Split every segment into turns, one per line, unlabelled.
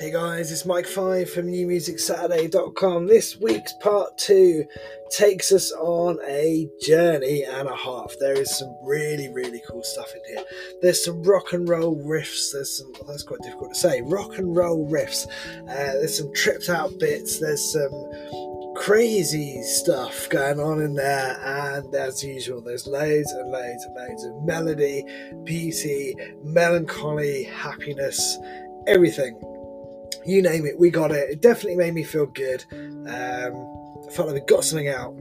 Hey guys, it's Mike Five from NewMusicSaturday.com. This week's part two takes us on a journey and a half. There is some really, really cool stuff in here. There's some rock and roll riffs. There's some that's quite difficult to say. Rock and roll riffs. Uh, there's some tripped out bits. There's some crazy stuff going on in there, and as usual, there's loads and loads and loads of melody, beauty, melancholy, happiness, everything you name it, we got it. It definitely made me feel good. Um, I felt like we got something out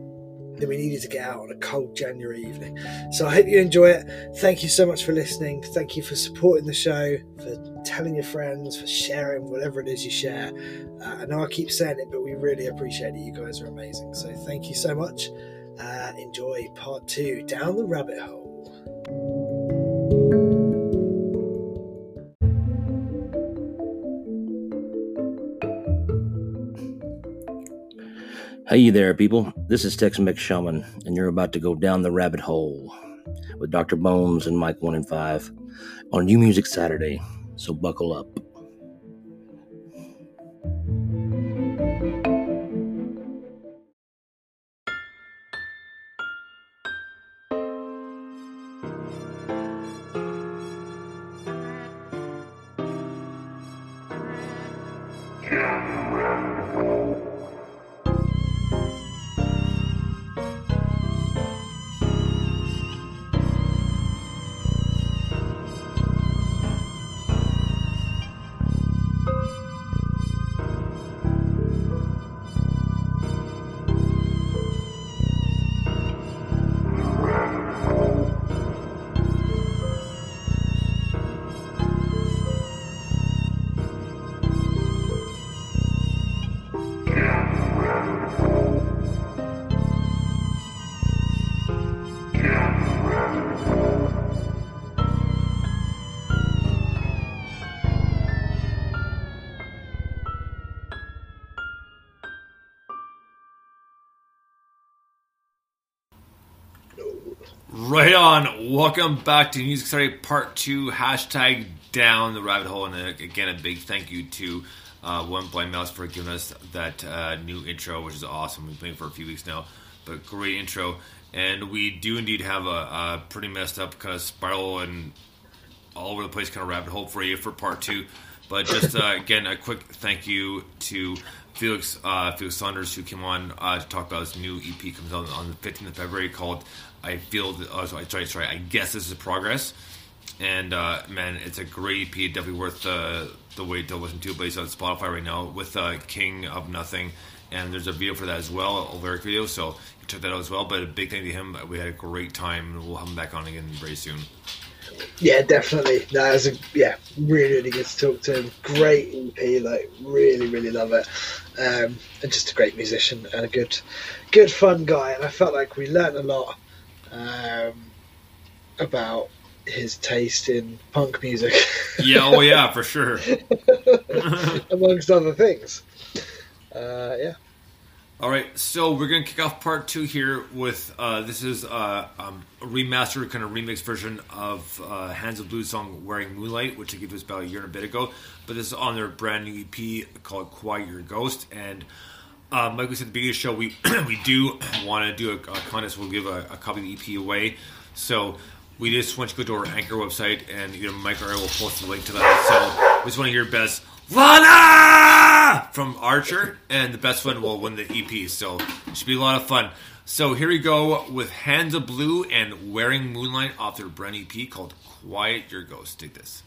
that we needed to get out on a cold January evening. So I hope you enjoy it. Thank you so much for listening. Thank you for supporting the show, for telling your friends, for sharing whatever it is you share. Uh, I know I keep saying it, but we really appreciate it. You guys are amazing. So thank you so much. Uh, enjoy part two Down the Rabbit Hole.
Hey there, people. This is Tex Mex Shaman, and you're about to go down the rabbit hole with Dr. Bones and Mike 1 and 5 on New Music Saturday. So buckle up.
Welcome back to Music Saturday Part 2, hashtag down the rabbit hole. And again, a big thank you to uh, One Blind Mouse for giving us that uh, new intro, which is awesome. We've been playing for a few weeks now, but great intro. And we do indeed have a, a pretty messed up kind of spiral and all over the place kind of rabbit hole for you for Part 2. But just uh, again, a quick thank you to Felix uh, Felix Saunders who came on uh, to talk about his new EP comes out on the 15th of February called I feel oh, sorry, sorry, sorry, I guess this is progress. And uh, man, it's a great EP, definitely worth uh, the wait to listen to. But it's on Spotify right now with uh, King of Nothing, and there's a video for that as well, a lyric video. So check that out as well. But a big thank you to him. We had a great time, and we'll have him back on again very soon.
Yeah, definitely. That was a yeah, really, really good to talk to him. Great EP, like really, really love it. Um, and just a great musician and a good, good fun guy. And I felt like we learned a lot um, about his taste in punk music.
yeah, oh yeah, for sure.
Amongst other things. Uh, yeah.
All right, so we're gonna kick off part two here with uh, this is uh, um, a remastered kind of remix version of uh, Hands of Blue song "Wearing Moonlight," which they gave us about a year and a bit ago. But this is on their brand new EP called "Quiet Your Ghost," and um, like we said at the beginning of the show, we we do want to do a, a contest. We'll give a, a, copy of the EP away. So we just want you to go to our Anchor website, and either Mike or I will post the link to that. So want to hear best Lana from Archer, and the best one will win the EP. So it should be a lot of fun. So here we go with Hands of Blue and Wearing Moonlight off their EP called Quiet Your Ghost. Take this.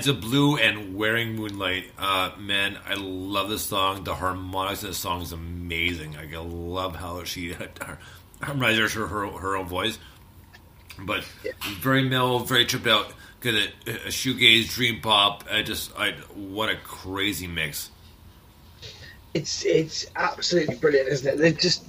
Hands of Blue and Wearing Moonlight. Uh, man, I love this song. The harmonics of the song is amazing. I love how she harmonizes her, her, her own voice. But
Yeah.
very mellow, very tripped out. Good at a shoegaze, dream pop. I just, I what a crazy mix.
it's it's absolutely brilliant, isn't it? They're just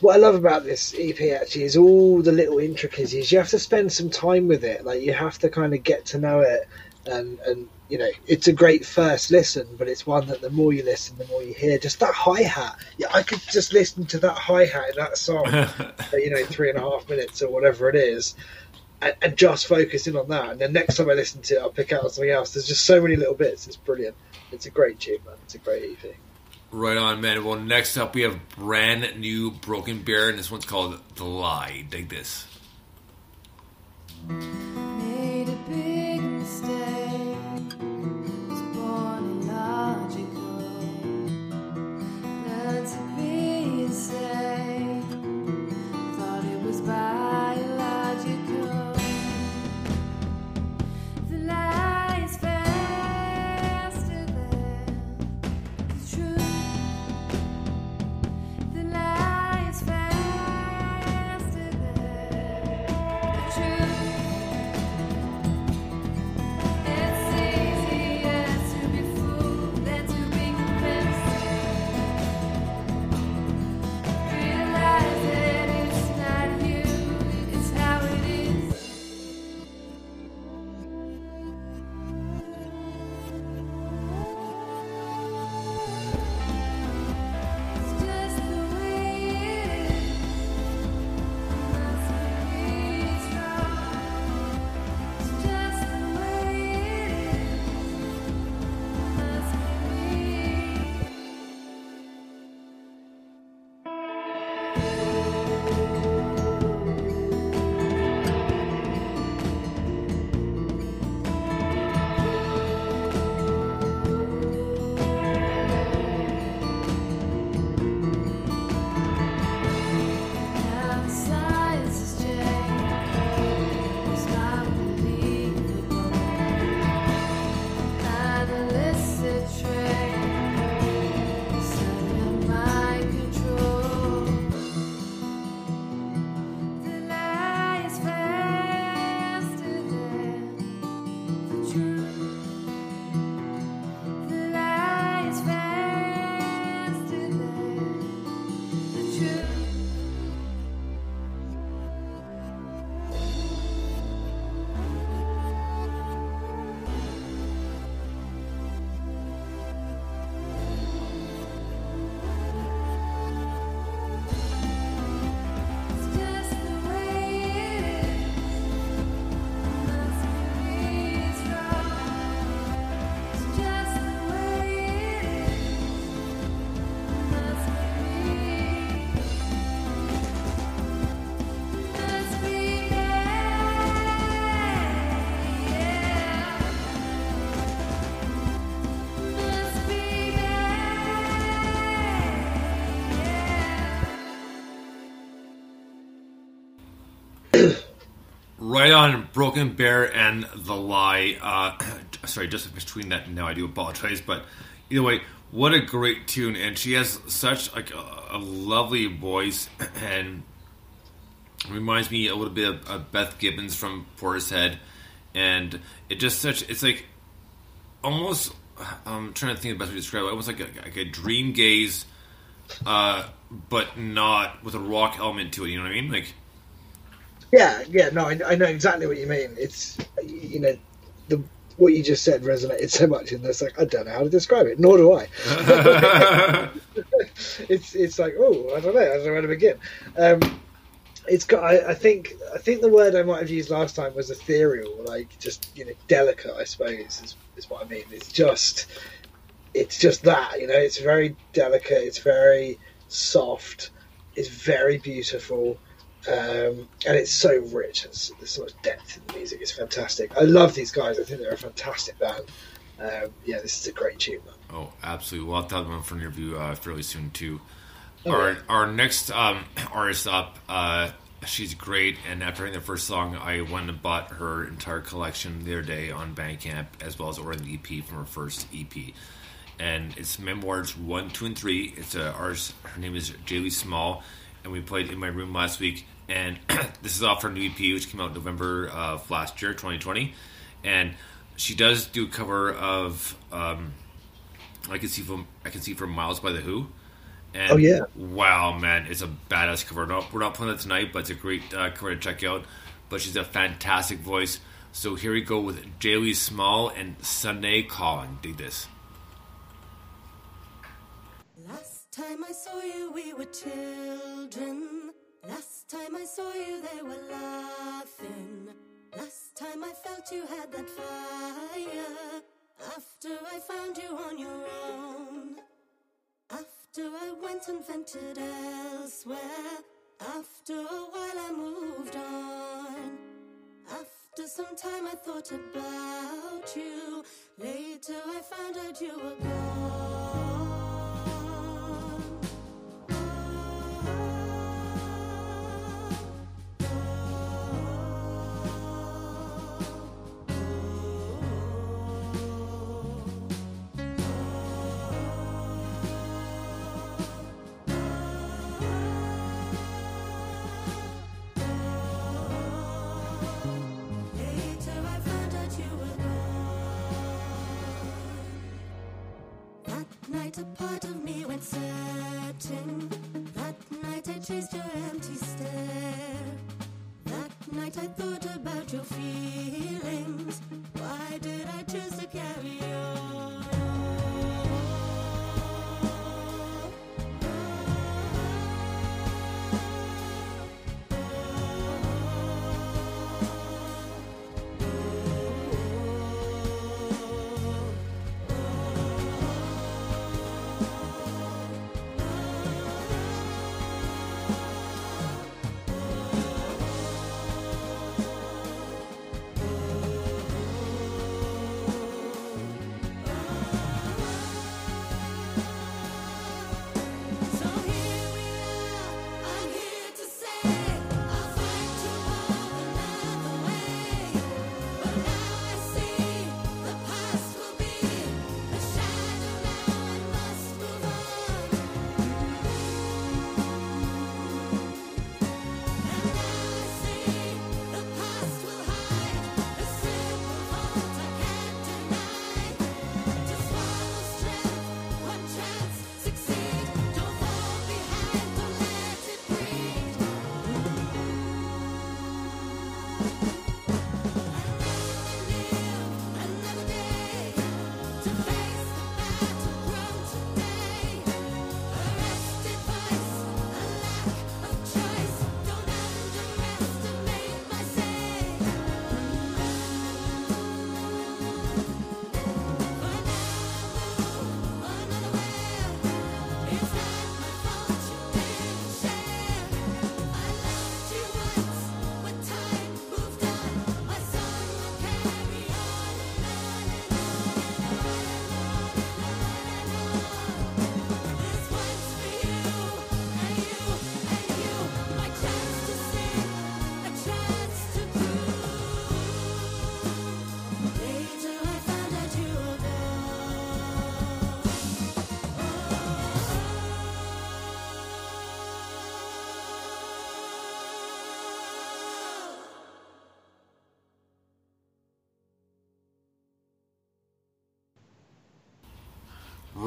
what I love about this EP actually is all the little intricacies. You have to spend some time with it. Like you have to kind of get to know it, and and you know it's a great first listen, but it's one that the more you listen, the more you hear. Just that hi hat. Yeah, I could just listen to that hi hat in that song, for, you know, three and a half minutes or whatever it is. And, and just focus in on that, and then next time I listen to it, I'll pick out something else. There's just so many little bits. It's brilliant. It's a great tune, man. It's a great E EP.
Right on, man. Well, next up we have brand new Broken Bear, and this one's called The Lie. Dig this. On, Broken Bear and The Lie. Uh, sorry, just between that and now, I do apologize, but either way, what a great tune, and she has such like a, a lovely voice, and reminds me a little bit of, of Beth Gibbons from Portishead, and it just such it's like almost I'm trying to think of the best way to describe it, almost like a, like a dream gaze, uh, but not with a rock element to it. You know what I mean? Like.
Yeah, yeah, no, I, I know exactly what you mean. It's you know, the what you just said resonated so much, and it's like I don't know how to describe it, nor do I. it's it's like oh, I don't know, I don't know where to begin. Um, it's got. I, I think I think the word I might have used last time was ethereal, like just you know, delicate. I suppose is is what I mean. It's just it's just that you know, it's very delicate. It's very soft. It's very beautiful um, and it's so rich. It's, there's so much depth in the music. It's fantastic. I love these guys. I think they're a fantastic band. Um, yeah, this is a great tune. Man.
Oh, absolutely. We'll have to have them for an interview uh, fairly soon too.
Oh,
our
yeah.
our next um, artist up, uh,
she's great. And after hearing the first song, I went and bought her entire collection the other day on Bandcamp, as well as ordering the EP from her first EP. And it's Memoirs 1, 2, and 3. It's a, ours, her name is Jaylee Small, and we played in my room last week. And this is off her new EP, which came out November of last year, 2020. And she does do a cover of um, I can see from I can see for Miles by the Who. And
Oh, yeah.
wow, man, it's a badass cover. No, we're not playing it tonight, but it's a great uh, cover to check out. But she's a fantastic voice. So here we go with Jaylee Small and Sunday Calling. Dig this.
Last time I saw you, we were children. Last time I saw you, they were laughing. Last time I felt you had that fire. After I found you on your own. After I went and ventured elsewhere. After a while, I moved on. After some time, I thought about you. Later, I found out you were gone.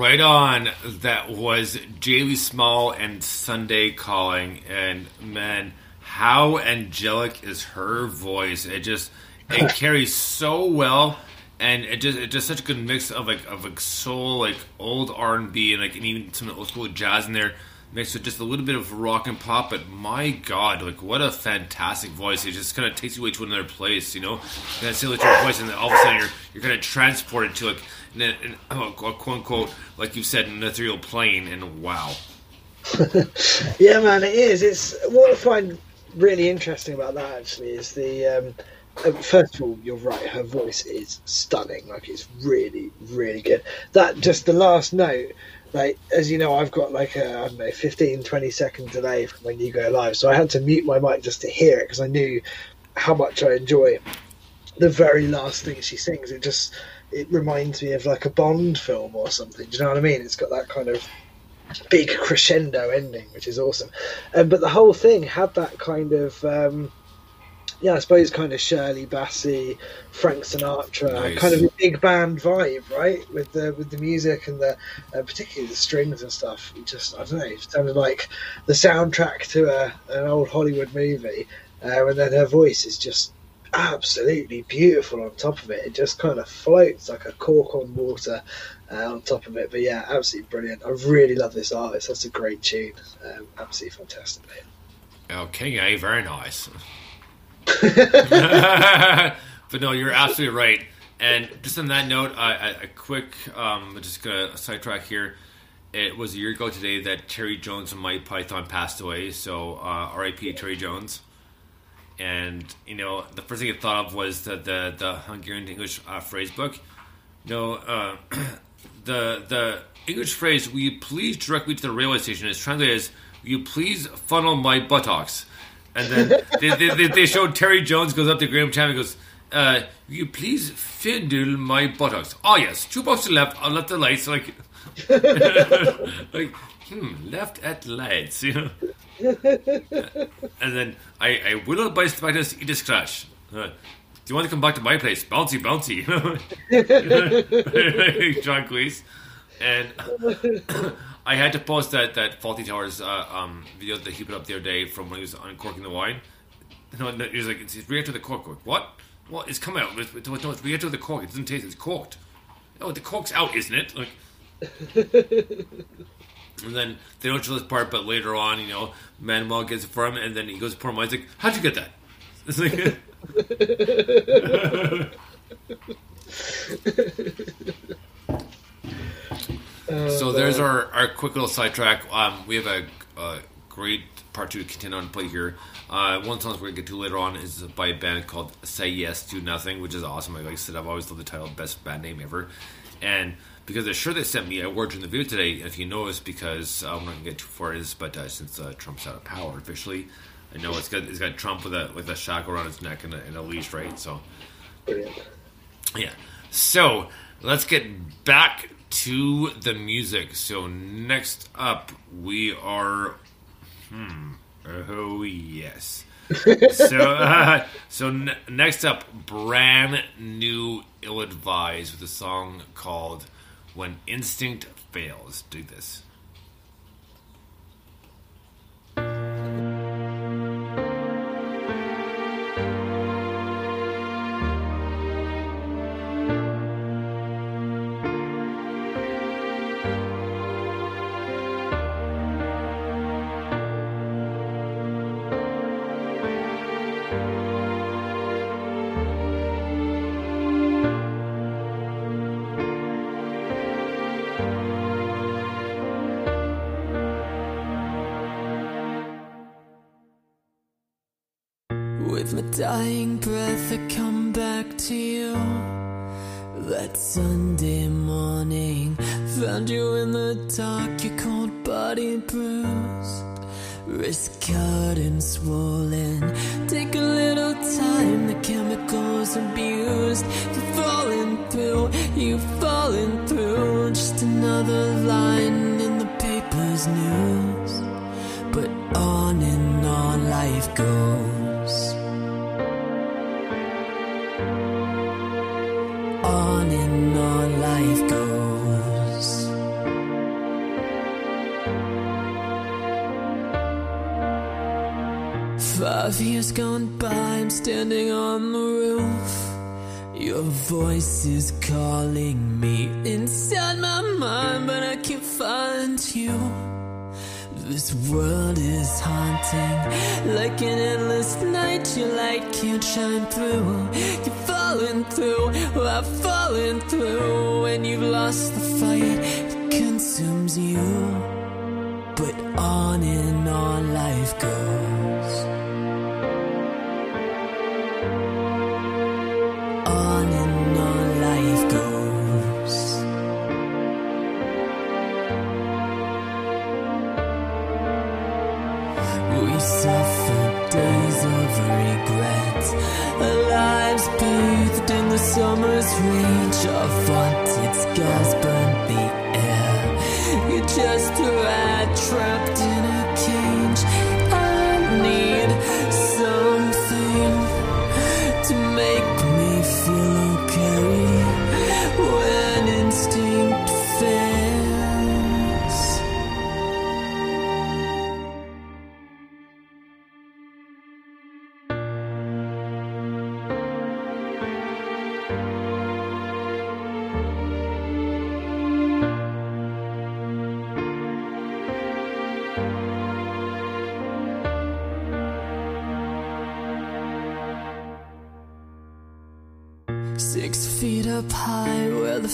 Right on. That was Jaylee Small and Sunday Calling, and man, how angelic is her voice? It just it carries so well, and it just it's just such a good mix of like of like soul, like old R and B, and like and even some old school jazz in there, mixed with just a little bit of rock and pop. But my God, like what a fantastic voice! It just kind of takes you away to another place, you know. That signature voice, and then all of a sudden you're you're kind of transported to like an, an, a quote unquote like you said an ethereal plane, and wow.
Yeah, man, it is. It's what I find really interesting about that actually is the. Um, uh, first of all, you're right. Her voice is stunning. Like it's really, really good. That just the last note like as you know, I've got like a I don't know 15, 20 second delay from when you go live, so I had to mute my mic just to hear it because I knew how much I enjoy the very last thing she sings. It just it reminds me of like a Bond film or something. Do you know what I mean? It's got that kind of big crescendo ending, which is awesome. Um, but the whole thing had that kind of, um, yeah, I suppose kind of Shirley Bassey, Frank Sinatra,
Nice.
kind of a big band vibe, right? With the with the music and the uh, particularly the strings and stuff. It just I don't know, it sounded like the soundtrack to a, an old Hollywood movie, uh, and then her voice is just absolutely beautiful on top of it. It just kind of floats like a cork on water uh, on top of it. But yeah, absolutely brilliant. I really love this artist. That's a great tune. Um, absolutely fantastic.
Okay, yeah, very nice. but no, you're absolutely right. And just on that note, uh, a, quick, um, just gonna sidetrack here. It was a year ago today that Terry Jones from Monty Python passed away. So uh, R.I.P. Terry Jones. And you know, the first thing I thought of was the the, the Hungarian English uh, phrase book. No, uh, the the English phrase "Will you please direct me to the railway station?" is translated as "Will you please funnel my buttocks?" And then they, they, they, showed Terry Jones goes up to Graham Chapman and goes, uh, "Will you please fiddle my buttocks?" Oh yes, two bucks to left. I'll let the lights like, like hmm, left at lights, you know. and then I I will not buy spiders eat a scratch. Uh, do you want to come back to my place? Bouncy, bouncy. John Cleese. And I had to post that that Fawlty Towers uh, um, video that he put up the other day from when he was uncorking the wine. No, no, he was like, it's, it's reactor the cork. Like, what? Well, it's come out. It's, it's, no, it's reactor the cork. It doesn't taste. It's corked. Oh, the cork's out, isn't it? Like, and then they don't show this part, but later on, you know, Manuel gets it for him, and then he goes to pour him. He's like, "How'd you get that?" It's like, so there's our, our quick little sidetrack. Um, we have a, a great part two to continue on to play here. Uh, one song we're gonna get to later on is by a band called Say Yes to Nothing, which is awesome. Like I said, I've always loved the title, best band name ever. And because they're sure they sent me a word in the video today, if you notice, because uh, I'm not gonna get too far into this, but uh, since uh, Trump's out of power officially, I know it's got it's got Trump with a with a shackle around his neck and a, and a leash, right? So
Brilliant.
yeah. So let's get back to the music. So next up, we are. Hmm. Oh yes. so uh, so n- next up, brand new ill advised with a song called "When Instinct Fails." Do this.
Dying breath, I come back to you. That Sunday morning, found you in the dark, your cold body bruised, wrist cut and swollen. Take a little time, the chemicals abused. You're falling through, you're falling through. Just another line in the paper's news. But on and on life goes. Years gone by, I'm standing on the roof. Your voice is calling me inside my mind, but I can't find you. This world is haunting like an endless night. Your light can't shine through. You're falling through, oh, I've fallen through. When you've lost the fight, it consumes you. But on and on life goes. Summer's rage. Our vaunted scars burn the air. You're just a rat trapped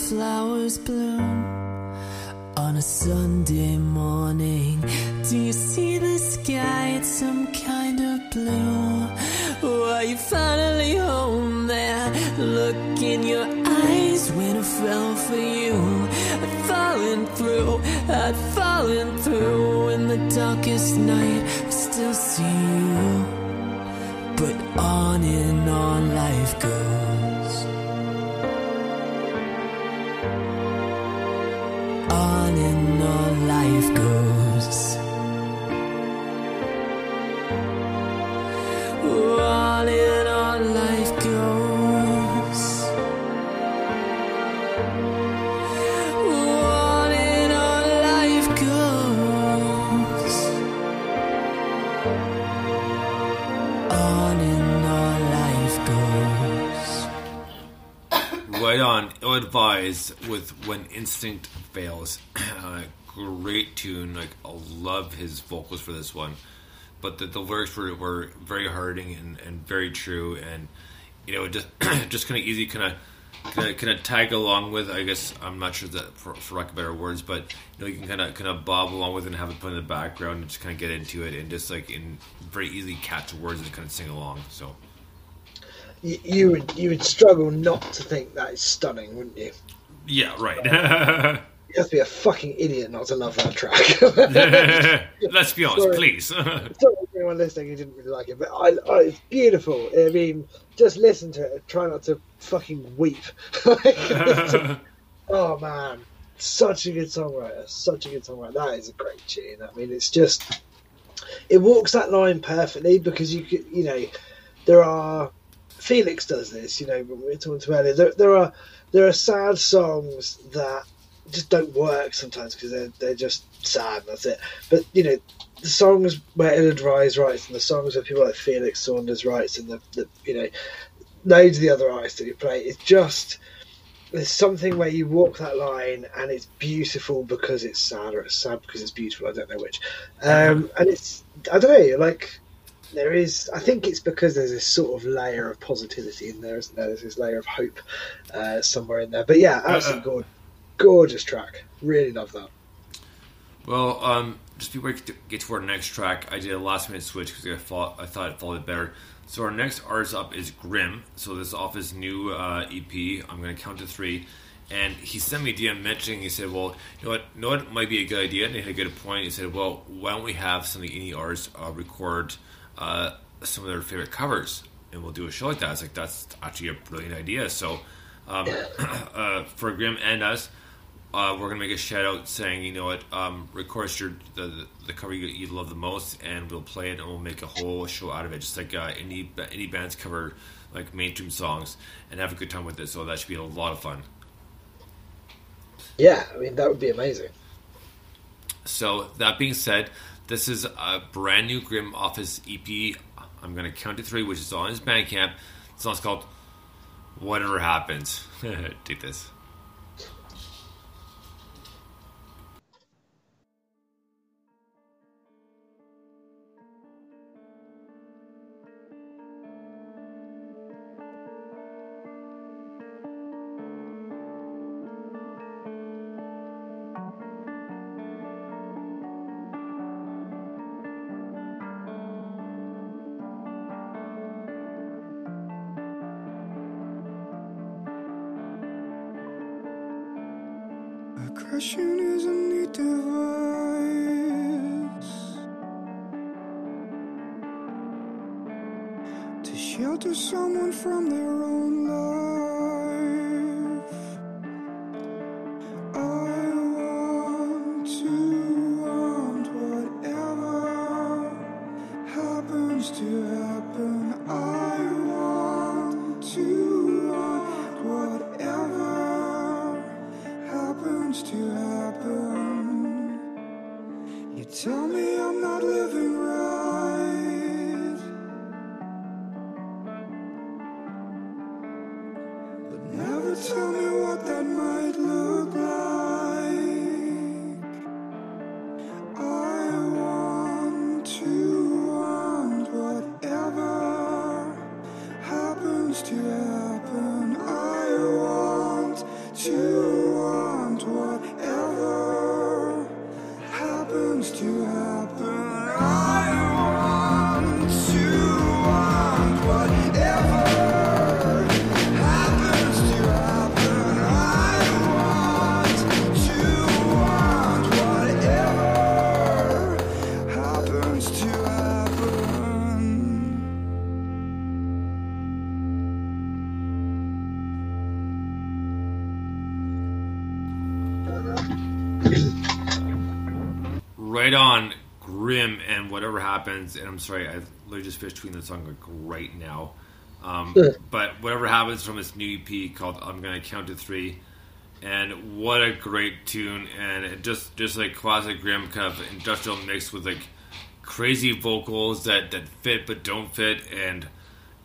flowers bloom On a Sunday morning. Do you see the sky? It's some kind of blue. Are you finally home there? Look in your eyes when I fell for you. I'd fallen through, I'd fallen through In the darkest night. I still see you. But on and on life goes On and on life goes. On and on life goes. On and on life goes.
Right on. Ill advised with When Instinct Fails. uh, great tune. Like, I love his vocals for this one. But the, the lyrics were, were very heartening and, and very true. And, you know, just just kind of easy, kind of. Kind of, kind of tag along with, I guess I'm not sure that for, for lack of better words, but you know you can kind of kind of bob along with it and have it put in the background and just kind of get into it and just like in very easily catch words and kind of sing along. So
You, you would you would struggle not to think that is stunning, wouldn't you?
yeah, right.
You have to be a fucking idiot not to love that track.
Let's be honest,
Sorry.
please.
Sorry anyone listening who didn't really like it, but I, I, it's beautiful. I mean, just listen to it. and Try not to fucking weep. oh man, such a good songwriter. Such a good songwriter. That is a great tune. I mean, it's just it walks that line perfectly because you could, you know, there are Felix does this. You know, when we were talking to earlier. There, there are there are sad songs that just don't work sometimes because they're they're just sad. And that's it. But you know, the songs where Ill Advised writes and the songs where people like Felix Saunders writes and the, the you know loads of the other artists that you play, it's just there's something where you walk that line and it's beautiful because it's sad or it's sad because it's beautiful. I don't know which. Um, and it's I don't know like there is I think it's because there's this sort of layer of positivity in there, isn't there? There's this layer of hope uh, somewhere in there. But yeah, absolutely gorgeous, gorgeous track. Really love that.
Well, um, just before we get to, our next track, I did a last minute switch because I thought I thought it followed better. So our next artist up is Grim. So this is off his new uh, EP. I'm going to count to three, and he sent me a DM mentioning. He said, "Well, you know what? You know what might be a good idea." And he had a good point. He said, "Well, why don't we have some of the indie artists uh, record uh, some of their favorite covers, and we'll do a show like that?" I was like, "That's actually a brilliant idea." So um, uh, for Grim and us uh, we're gonna make a shout out saying, you know what, um, record your the, the, the cover you, you love the most, and we'll play it, and we'll make a whole show out of it, just like uh, any any bands cover like mainstream songs, and have a good time with it. So that should be a lot of fun.
Yeah, I mean that would be amazing.
So that being said, this is a brand new Grim Office EP. I'm gonna count to three, which is on his Bandcamp. The song's called "Whatever Happens." Take this.
Aggression is a neat device. To shelter someone from their own happens.
And I'm sorry, I literally just finished tweeting the song like right now. Um, but whatever happens from this new EP called "I'm Gonna Count to Three, and what a great tune! And it just just like classic Grim kind of industrial mix with like crazy vocals that that fit but don't fit, and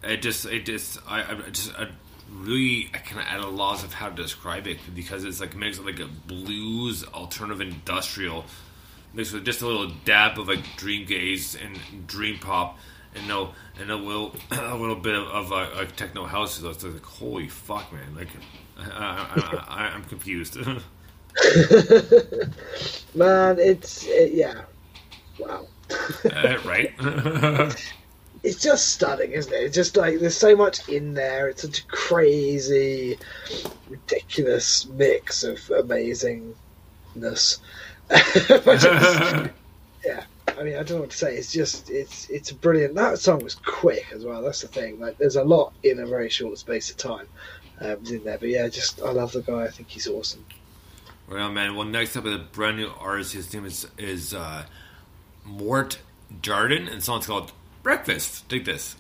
it just it just I, I just I really I kind of at a loss of how to describe it because it's like a mix of like a blues alternative industrial mixed with just a little dab of like dream gaze and dream pop and no and a little a little bit of, of uh, like techno house so it's like holy fuck man like I, I, I, I'm confused
Man, it's it, yeah, wow.
Uh, right
It's just stunning, isn't it? It's just like there's so much in there. It's such a crazy, ridiculous mix of amazingness. Which yeah, I mean, I don't know what to say. It's just it's it's brilliant. That song was quick as well. That's the thing. Like, there's a lot in a very short space of time um, in there. But yeah, just I love the guy. I think he's awesome.
right on man well next up is a brand new artist his name is is uh, Mort Jarden and the song's called Breakfast dig this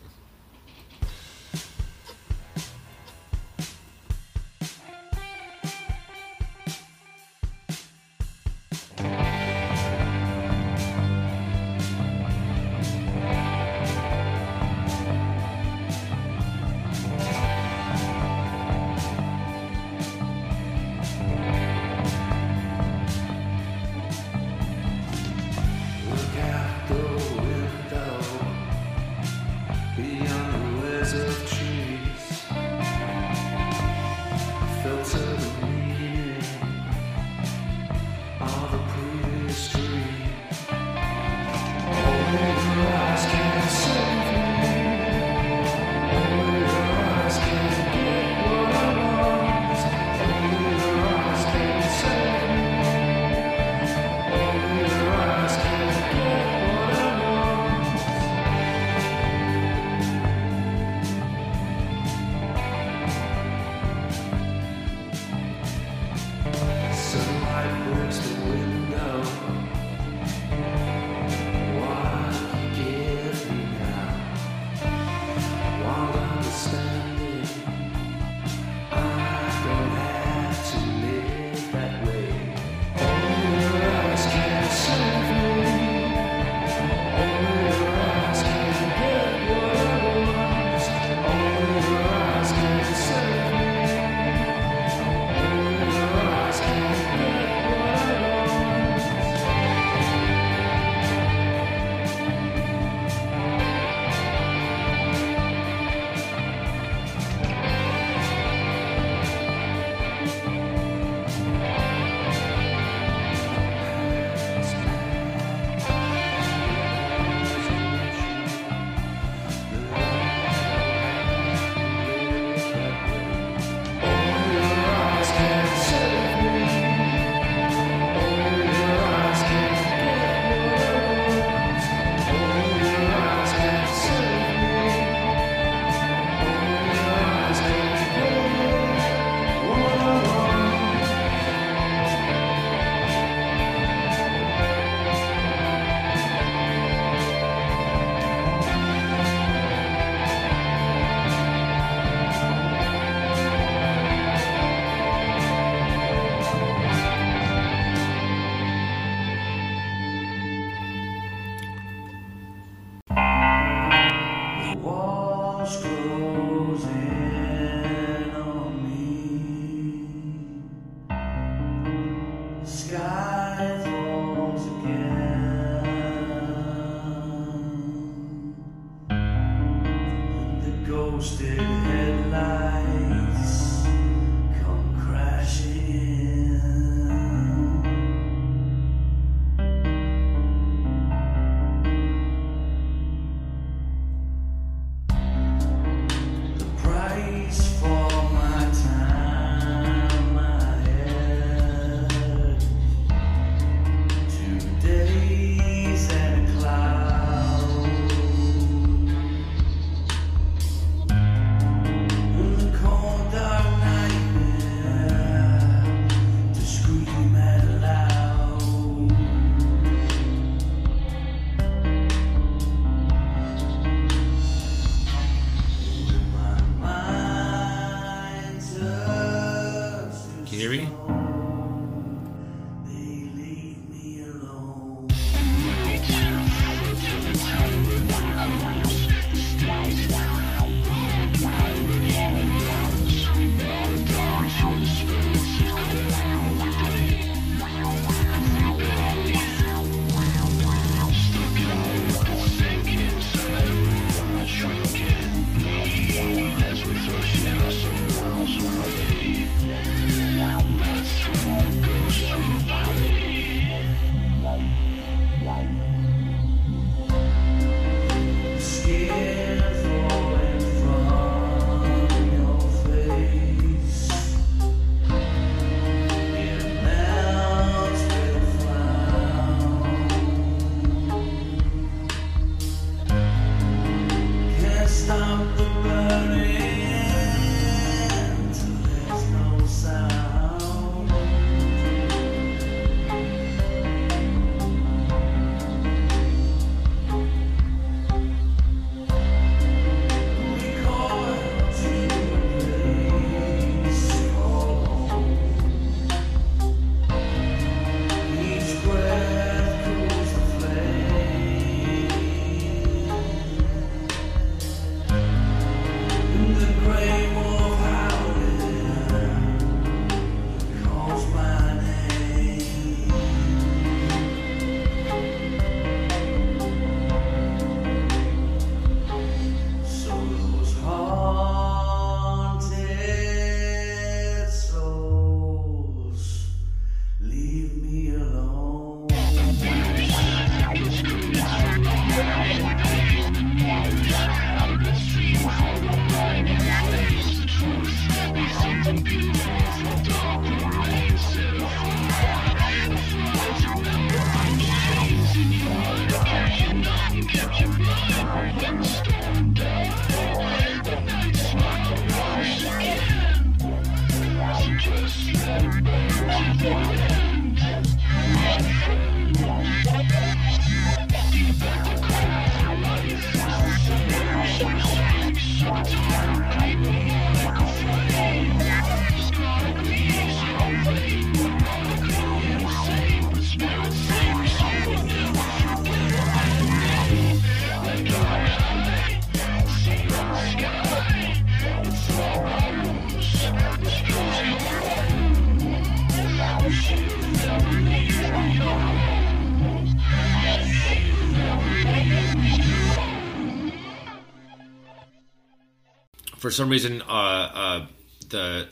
for
some reason, uh, uh, the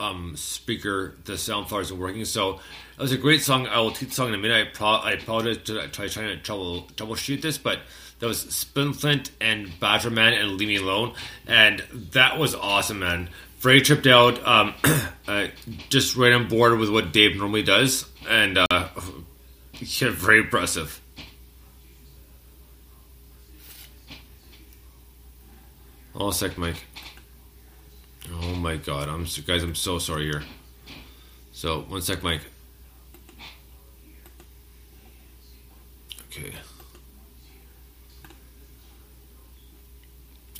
um, speaker, the sound far isn't working. So it was a great song. I will teach the song in a minute. I, pro- I apologize to try trying to trouble troubleshoot this, but that was Spinflint and Badger Man and Leave Me Alone, and that was awesome, man. Frey tripped out. Um, uh, just right on board with what Dave normally does, and uh, yeah, very impressive. Hold a sec, Mike. Oh my god, I'm so, guys. I'm so sorry here. So one sec, Mike. Okay.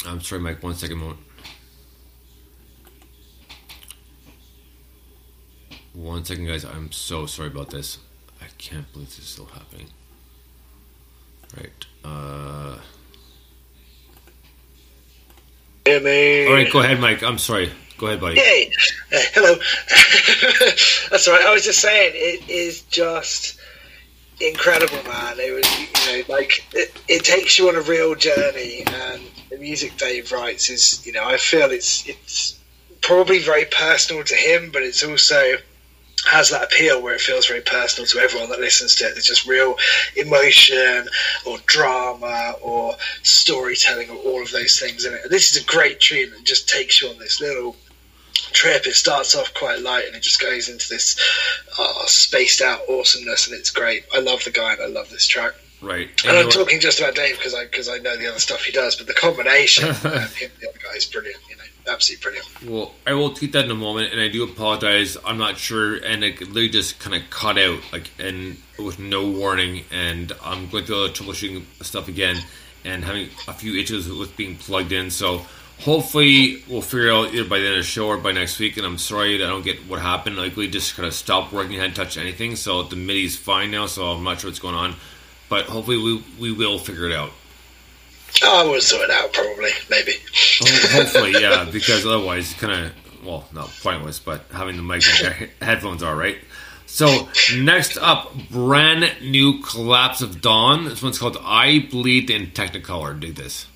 I'm sorry, Mike. One second, moment. One second, guys. I'm so sorry about this. I can't believe this is still happening. Right. Uh.
Me.
All right, go ahead, Mike. I'm sorry. Go ahead, buddy.
Yay! Uh, hello. That's all right. I was just saying, it is just incredible, man. It was, you know, like it, it takes you on a real journey, and the music Dave writes is, you know, I feel it's it's probably very personal to him, but it's also has that appeal where it feels very personal to everyone that listens to it. There's just real emotion or drama or storytelling or all of those things in it. And this is a great tune that just takes you on this little trip. It starts off quite light and it just goes into this uh, spaced out awesomeness, and it's great. I love the guy and I love this track.
Right.
And
And
I'm talking just about Dave because I because I know the other stuff he does, but the combination of him and the other guy is brilliant. You know, absolutely brilliant.
Well, I will tweet that in a moment, and I do apologize. I'm not sure, and it literally just kind of cut out, like, and with no warning. And I'm going through all the troubleshooting stuff again, and having a few issues with being plugged in. So hopefully, we'll figure out either by the end of the show or by next week. And I'm sorry that I don't get what happened. Like, we just kind of stopped working, hadn't touched anything. So the MIDI's fine now. So I'm not sure what's going on, but hopefully, we we will figure it out.
Oh, I will sort it out probably, maybe.
Ho- Hopefully, yeah, because otherwise, kind of, well, not pointless, but having the mic and headphones are right. So next up, brand new Collapse of Dawn. This one's called "I Bleed in Technicolor." Do this.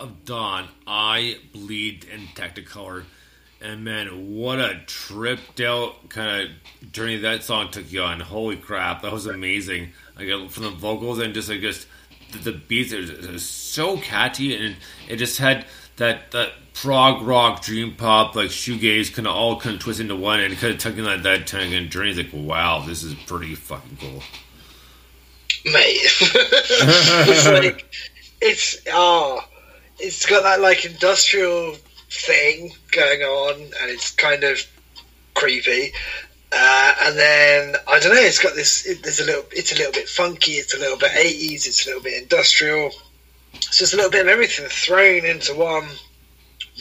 Of Dawn, I Bleed in Technicolor. And man, what a tripped out kind of journey that song took you on. Holy crap, that was amazing. I got from the vocals and just like just the, the beats it was, so catchy and it just had that that prog rock, dream pop, like shoegaze kind of all kind of twist into one and kind of tugging that that kind of journey. It's like wow, this is pretty fucking cool.
mate. it's like it's oh, it's got that like industrial thing going on, and it's kind of creepy. Uh, and then I don't know. It's got this. It, there's a little. It's a little bit funky. It's a little bit 80s. It's a little bit industrial. It's just a little bit of everything thrown into one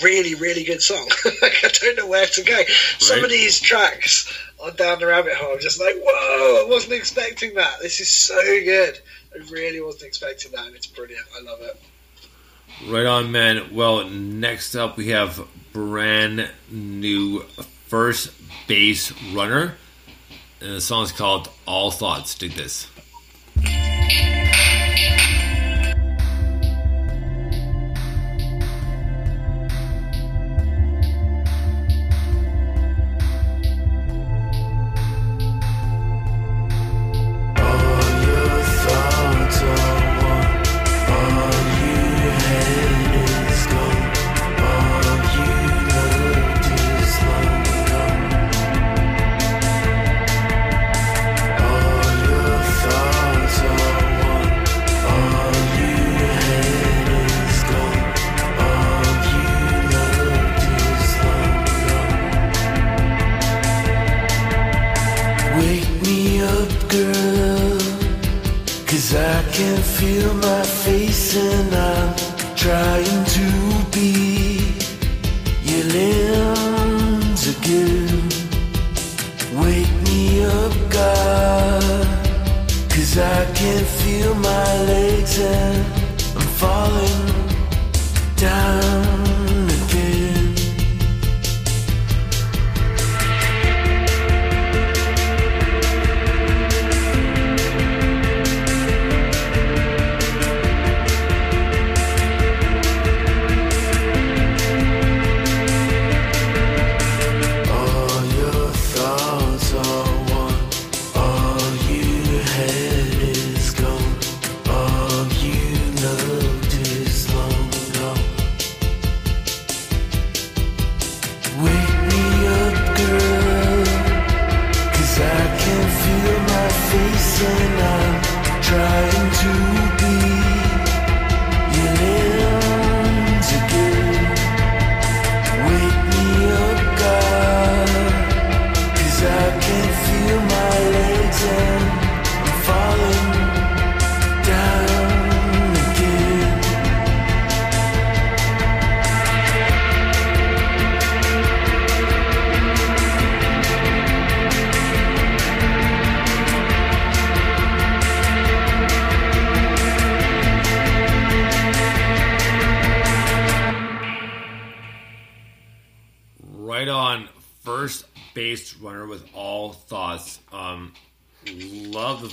really, really good song. like I don't know where to go. Some of these tracks on Down the Rabbit Hole, I'm just like, whoa! I wasn't expecting that. This is so good. I really wasn't expecting that, and it's brilliant. I love it.
Right on, man. Well, next up we have brand new first base runner, and the song is called "All Thoughts." Dig this.
I can feel my legs and I'm falling down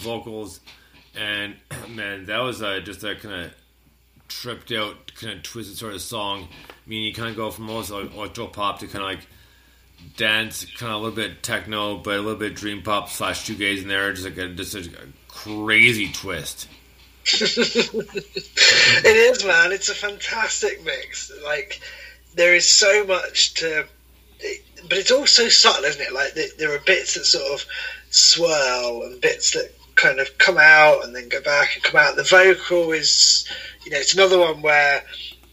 vocals, and man, that was uh, just a kind of tripped out, kind of twisted sort of song. I mean, you kind of go from almost like electro pop to kind of like dance, kind of a little bit techno, but a little bit dream pop slash shoegaze in there. Just like a, just a crazy twist.
it is, man. It's a fantastic mix. Like there is so much to, but it's all so subtle, isn't it? Like there are bits that sort of swirl and bits that kind of come out and then go back and come out. The vocal is, you know, it's another one where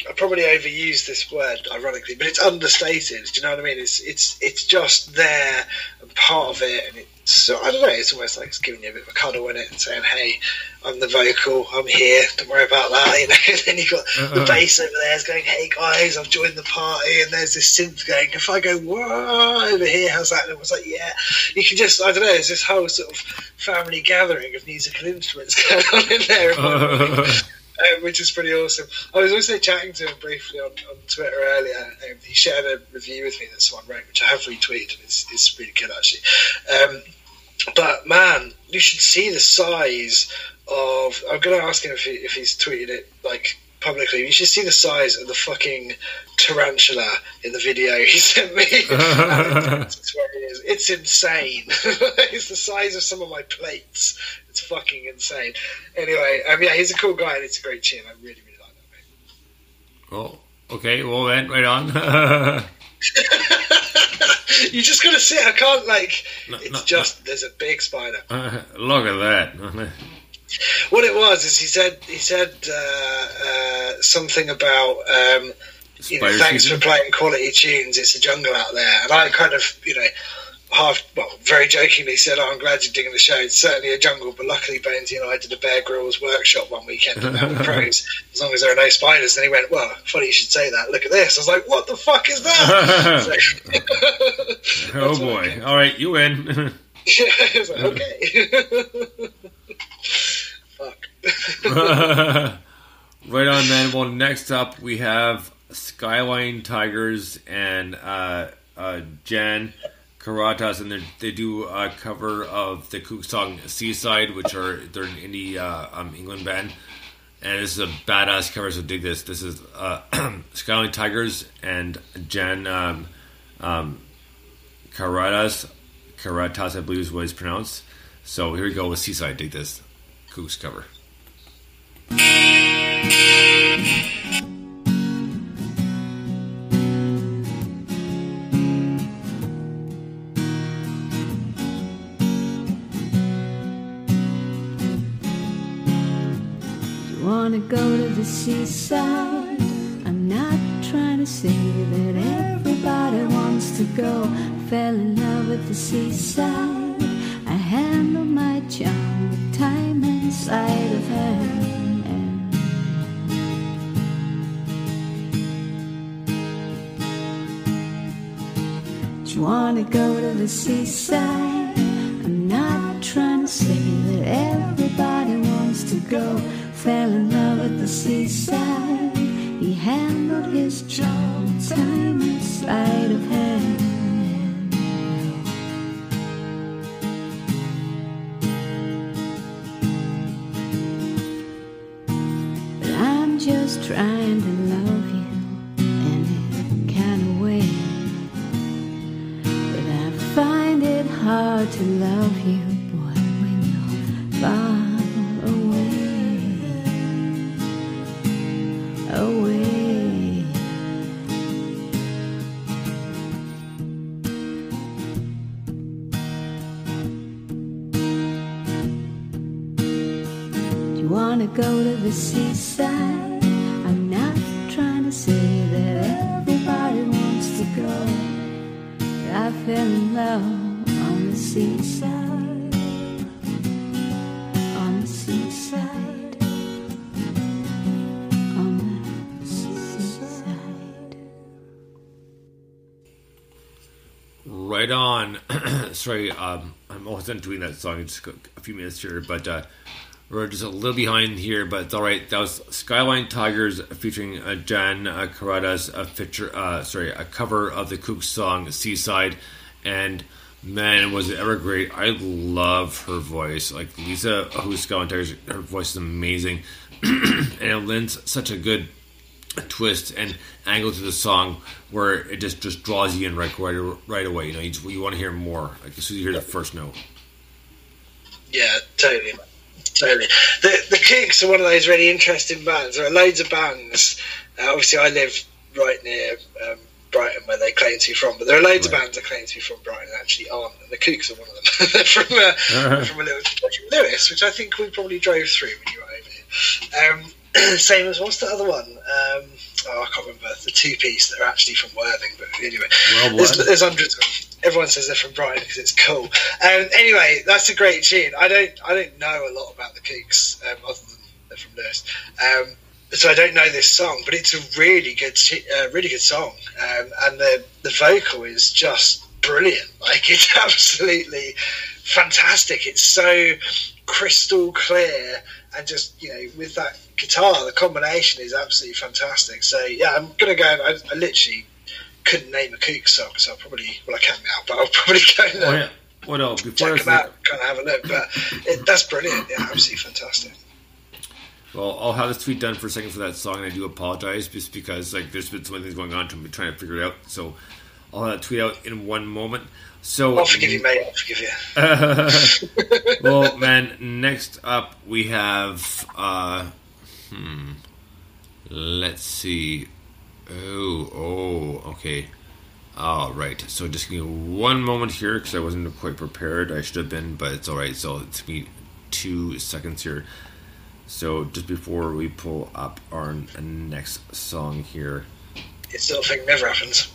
I probably overuse this word ironically, but it's understated. Do you know what I mean? It's it's it's just there and part of it, and it's so I don't know. It's almost like it's giving you a bit of a cuddle in it and saying, "Hey, I'm the vocal. I'm here. Don't worry about that." You know. and then you got the uh-uh. bass over there is going, "Hey guys, I've joined the party," and there's this synth going. If I go, "Whoa," over here, how's that? And it was like, "Yeah." You can just I don't know. There's this whole sort of family gathering of musical instruments going on in there. um, which is pretty awesome. I was also chatting to him briefly on, on Twitter earlier. Um, he shared a review with me that someone wrote, which I have retweeted, and it's, it's really good actually. Um, but man, you should see the size of. I'm going to ask him if, he, if he's tweeted it like publicly. You should see the size of the fucking tarantula in the video he sent me. That's where it is. It's insane. it's the size of some of my plates. It's fucking insane. Anyway, um, yeah, he's a cool guy and it's a great tune. I really, really like that.
Oh, okay. Well, then, right on.
you just gotta see. I can't like.
No,
it's
no,
just there's a big spider.
Look at that.
What it was is he said he said uh, uh, something about um, you know thanks for playing quality tunes. It's a jungle out there, and I kind of you know half well very jokingly said, "Oh, I'm glad you're digging the show. It's certainly a jungle, but luckily Bonesy and I did a Bear Grylls workshop one weekend that with pros. As long as there are no spiders." And he went, "Well, funny you should say that. Look at this." I was like, "What the fuck is that?" So-
oh boy. All right, you win.
Like, "Okay." Fuck.
Right on man. Well, next up we have Skyline Tigers and uh, uh, Jan Karatas, and they- do a cover of the Kook song "Seaside," which are they're an indie uh, um, England band, and this is a badass cover. So dig this. This is uh, Skyline Tigers and Jan um, um, Karatas. Karatas, I believe is what it's pronounced. So here we go with "Seaside." Dig this. Kooks cover.
Do you wanna go to the seaside? I'm not trying to say that everybody wants to go. Fell in love with the seaside. I handle my charm with time sleight of hand. You wanna go to the seaside? I'm not trying to say that everybody wants to go. Fell in love at the seaside. He handled his with time and sleight of hand. But I'm just trying to love hard to love you, boy, when you're far away. Away. Do you wanna go to the seaside?
Sorry, um, I'm almost done doing that song. Just a few minutes here, but uh, we're just a little behind here. But it's all right. That was Skyline Tigers featuring uh, Jan uh, Karadas, a feature. Uh, sorry, a cover of the Kook song "Seaside," and man, was it ever great! I love her voice. Like Lisa, who's Skyline Tigers, her voice is amazing, and it lends such a good twist and angle to the song where it just just draws you in right right, right away. You know, you, just- you want to hear more. Like as soon as you hear the first note.
Yeah, totally, totally. The the Kooks are one of those really interesting bands. There are loads of bands. Uh, obviously, I live right near um, Brighton, where they claim to be from. But there are loads
Right.
of bands that claim to be from Brighton and actually aren't. And the Kooks are one of them. They're from uh, from a little from Lewes, which I think we probably drove through when you were over here. Um, same as what's the other one? Um, oh, I can't remember the two piece that are actually from Worthing. But anyway,
Well,
there's, there's hundreds of them. Everyone says they're from Brighton because it's cool. Um, anyway, that's a great tune. I don't I don't know a lot about the Kooks um, other than they're from Lewes. Um, so I don't know this song, but it's a really good, uh, really good song, um, and the the vocal is just brilliant. Like it's absolutely fantastic. It's so crystal clear, and just you know with that guitar, the combination is absolutely fantastic. So yeah, I'm gonna go. And I, I literally couldn't name a Kook song, so I'll probably well I can now, but I'll probably go and
Oh yeah. What else? Before
check them out, kind of have a look. But it, that's brilliant. Yeah, absolutely fantastic.
Well, I'll have this tweet done for a second for that song, and I do apologize just because like there's been so many things going on to me trying to figure it out. So I'll have that tweet out in one moment. So
I'll forgive you, mate. I'll forgive you.
well, man, next up we have uh hmm. Let's see. Oh, oh, okay. All right. So just give me one moment here because I wasn't quite prepared. I should have been, but it's all right. So it's me two seconds here. So just before we pull up our next song here.
This still thing never happens.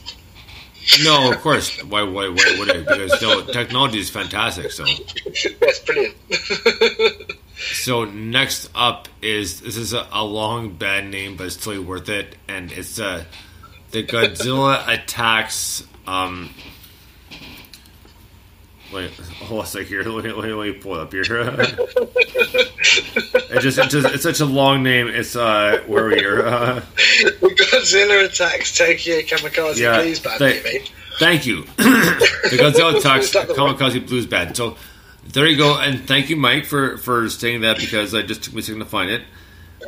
No, of course. Why? Why? Why would it? Because no, technology is fantastic. So.
That's brilliant.
So next up is this is a, a long bad name, but it's totally worth it, and it's uh, the Godzilla attacks. Um, wait, hold on a sec here. Let me, let me, let me pull it up here. it just, it just it's such a long name. It's uh, where are we here? Uh,
Godzilla attacks Tokyo Kamikaze
Yeah,
Blues Band, you mean?
Thank you. the Godzilla attacks
that one?
Kamikaze Blues Band. So there you go, and thank you, Mike, for for saying that because I just took me a second to find it.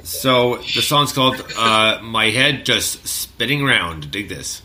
So the song's called uh, "My Head Just Spinning Round." Dig this.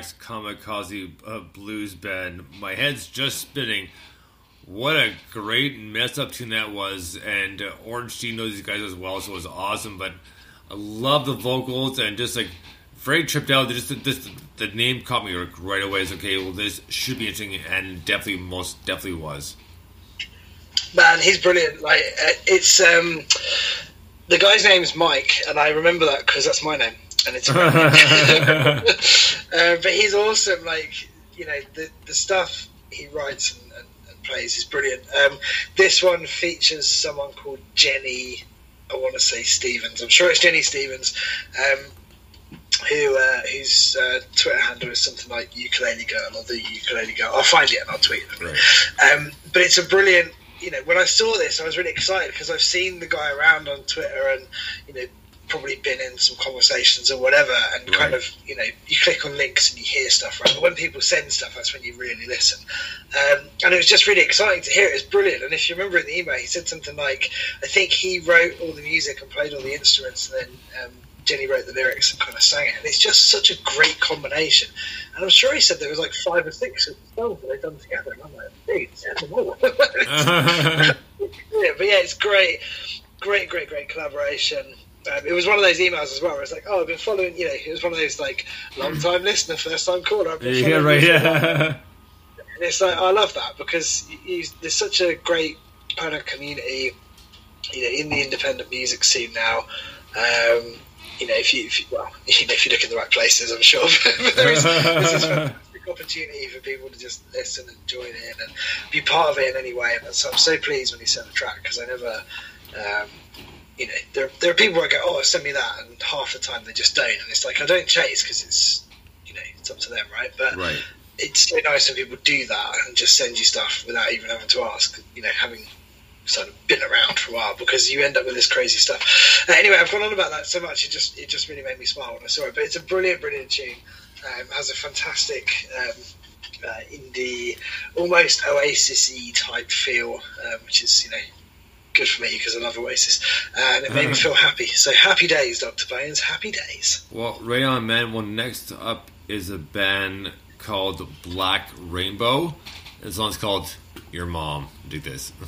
Kamikaze uh, Blues Band. My head's just spinning. What a great mess up tune that was, and uh, Orange Tea knows these guys as well, so it was awesome. But I love the vocals and just like very tripped out. Just this, the name caught me right away. It's okay. Well, this should be interesting, and definitely, most definitely was.
Man, he's brilliant. Like uh, it's um, the guy's name's Mike, and I remember that because that's my name, and it's. uh, but he's awesome. Like you know, the the stuff he writes and, and, and plays is brilliant. Um, this one features someone called Jenny. I want to say Stevens. I'm sure it's Jenny Stevens. Um, who uh, whose uh, Twitter handle is something like ukulele girl or the ukulele girl. I'll find it and I'll tweet it. Um, but it's a brilliant. You know, when I saw this, I was really excited because I've seen the guy around on Twitter and you know probably been in some conversations or whatever, and kind of you know you click on links and you hear stuff. Right, but when people send stuff, that's when you really listen. Um, and it was just really exciting to hear. It was brilliant. And if you remember in the email, he said something like, "I think he wrote all the music and played all the instruments, and then." Um, Jenny wrote the lyrics and kind of sang it, and it's just such a great combination. And I'm sure he said there was like five or six songs that they've done together. And I'm like, dude, send them all. yeah, but yeah, it's great, great, great, great collaboration. Um, it was one of those emails as well. Where it's like, oh, I've been following. You know, it was one of those like long time listener, first time caller.
Yeah, right.
you for a while.
Yeah.
And it's like I love that because you, you, there's such a great kind of community, you know, in the independent music scene now. Um, you know, if you, if you well, you know, if you look in the right places, I'm sure. there is this fantastic opportunity for people to just listen and join in and be part of it in any way. And so I'm so pleased when he sent the track because I never. Um, you know, there, there are people I go, oh, send me that, and half the time they just don't, and it's like I don't chase because it's, you know, it's up to them, right? But
right.
it's so nice when people do that and just send you stuff without even having to ask. You know, having sort of been around for a while because you end up with this crazy stuff. Uh, anyway, I've gone on about that so much; it just it just really made me smile when I saw it. But it's a brilliant, brilliant tune. Um, has a fantastic um, uh, indie, almost Oasis-y type feel, um, which is you know good for me because I love Oasis, and it made me mm. feel happy. So happy days, Doctor Bones. Happy days.
Well, right on, man. Well, next up is a band called Black Rainbow. This song's called Your Mom. Do this.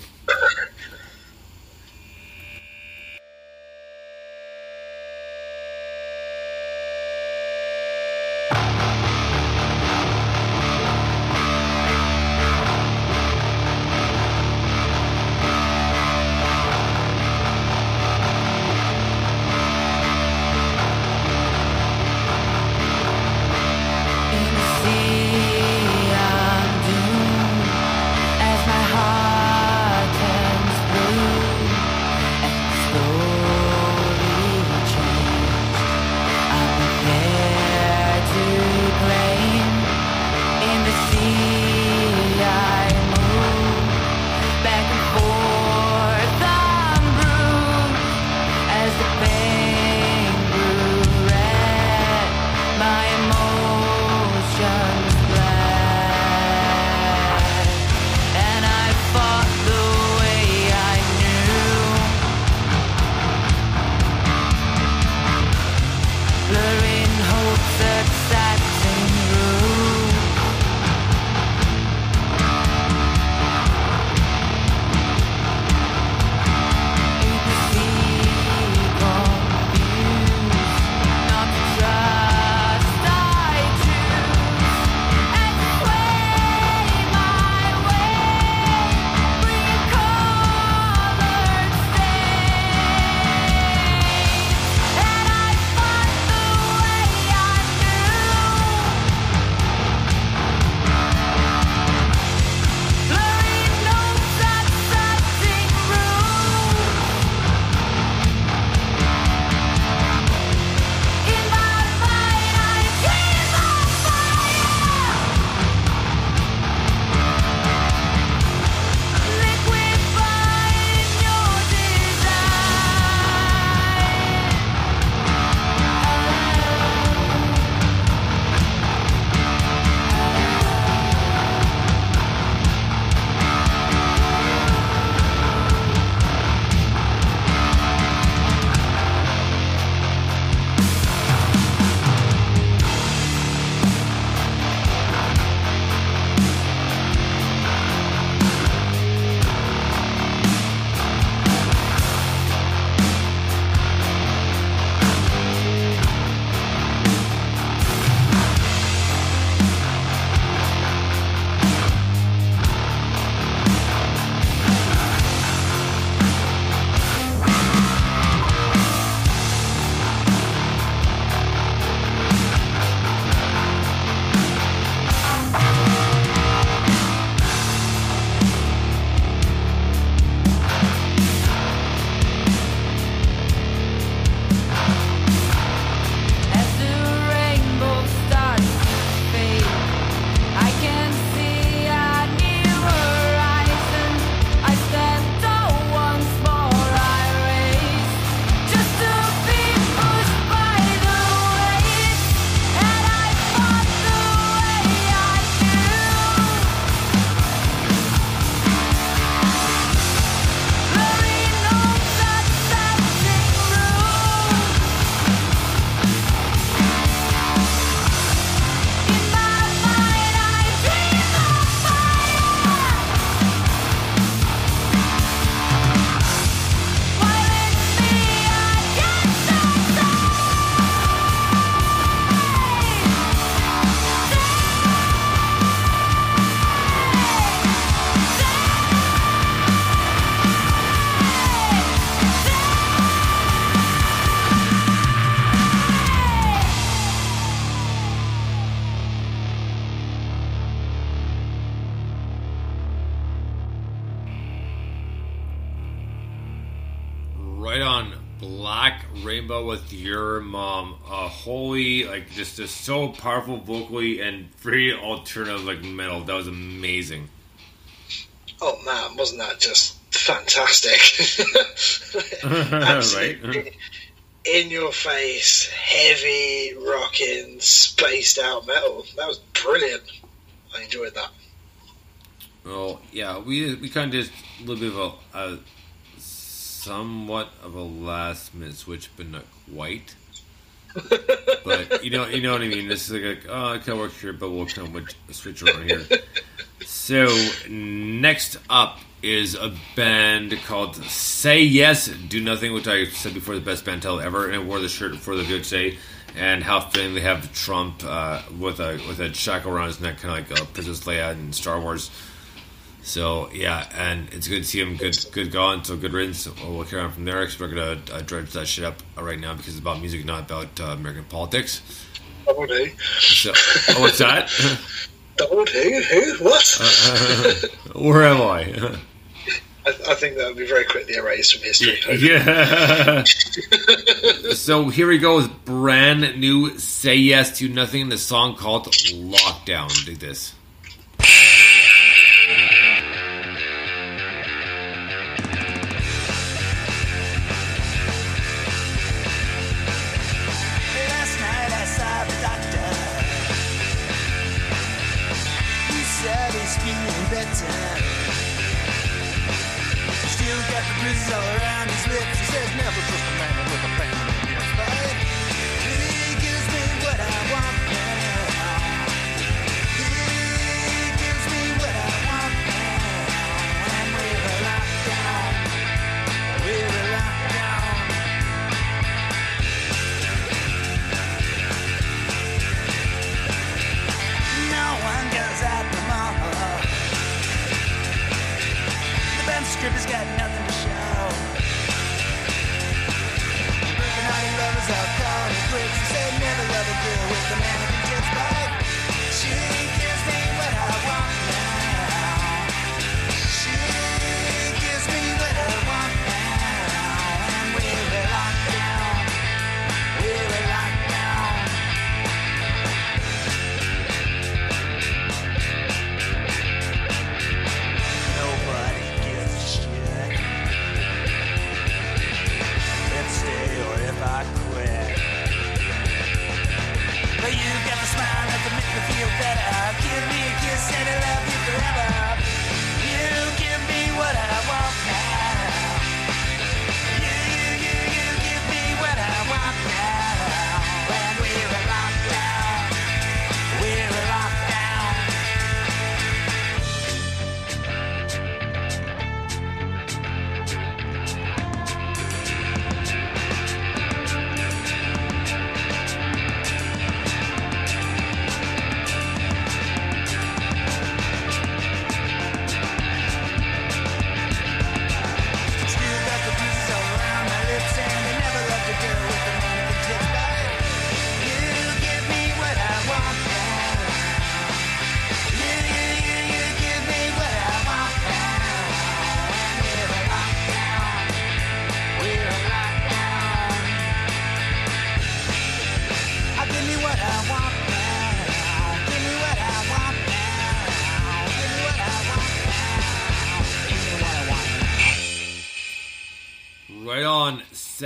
just so powerful vocally and very alternative like metal. That was amazing.
Oh man, wasn't that just fantastic? Absolutely in your face, heavy, rocking, spaced out metal. That was brilliant. I enjoyed that.
Well, yeah, we we kind of did a little bit of a, a somewhat of a last minute switch, but not quite. But you know, you know what I mean. This is like, oh, kind of works here, but we'll kind of switch around here. So next up is a band called Say Yes, Do Nothing, which I said before the best band title ever, and I wore the shirt for the good say. And how fitting they have Trump uh, with a with a shackle around his neck, kind of like uh, Princess Leia in Star Wars. So yeah, and it's good to see him good good going. So good riddance. We'll carry on from there. Because we're gonna uh, dredge that shit up uh, right now because it's about music, not about uh, American politics.
Double who?
So, oh, what's that?
Double who? Who? What?
Where am I?
I, I think that would be very quickly erased from history.
yeah. so here we go with brand new "Say Yes to Nothing." The song called "Lockdown." Dig this.
He's feeling better. Still got the bruises all around his lips. He says never trust a man with a his face. He gives me what I want got nothing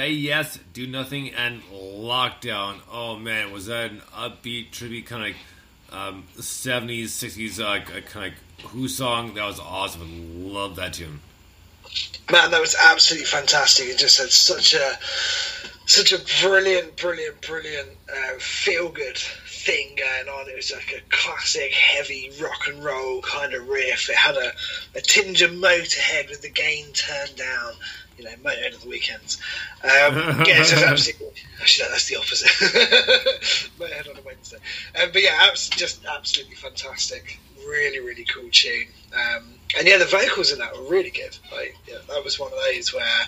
Say
yes, do nothing, and lockdown. Oh man, was that an upbeat, trippy kind of um, 70s, 60s uh, kind of Who song? That was awesome. Love that tune.
Man, that was absolutely fantastic. It just had such a such a brilliant, brilliant, brilliant uh, feel good thing going on. It was like a classic heavy rock and roll kind of riff. It had a, a tinge of Motorhead with the gain turned down. You know, Motorhead of the weekends. Um, yeah, just absolutely. Actually, no, that's the opposite. Motorhead on a Wednesday. Um, but yeah, just absolutely fantastic. Really, really cool tune. Um, and yeah, the vocals in that were really good. Like, yeah, that was one of those where,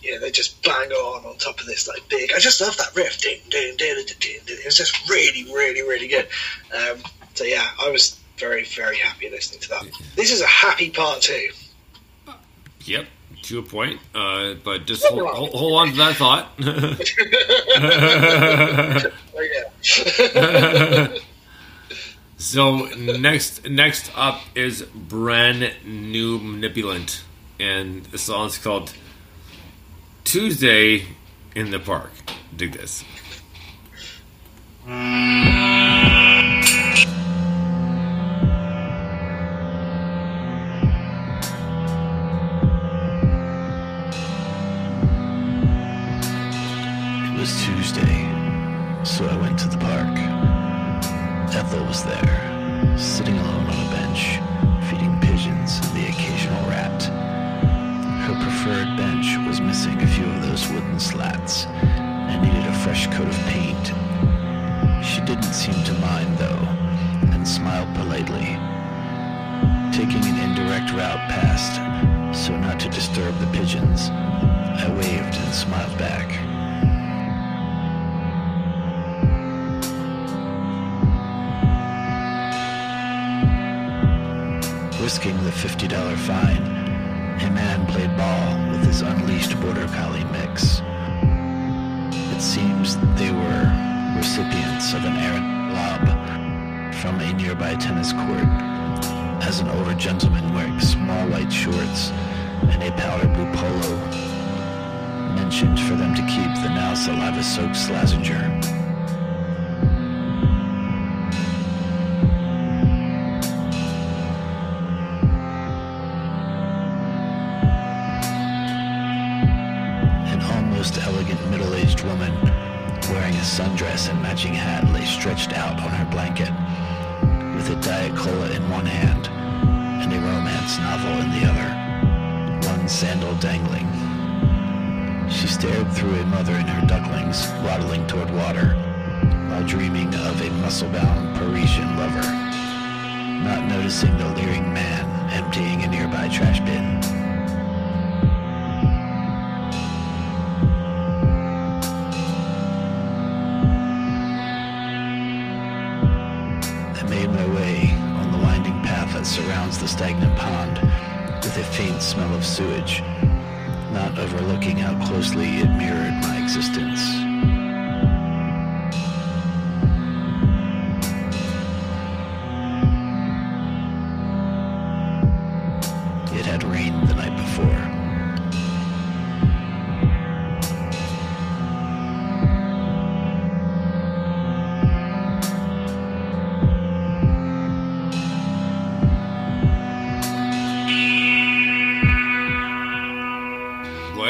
you know, they just bang on on top of this like big. I just love that riff. Ding, ding, ding, ding, ding, ding. It was just really, really, really good. Um, so yeah, I was very, very happy listening to that. This is a happy part two.
Yep. To a point, uh, but just hold, hold, hold on to that thought.
Oh,
so next next up is brand new manipulant, and the song's called Tuesday in the Park. Dig this.
It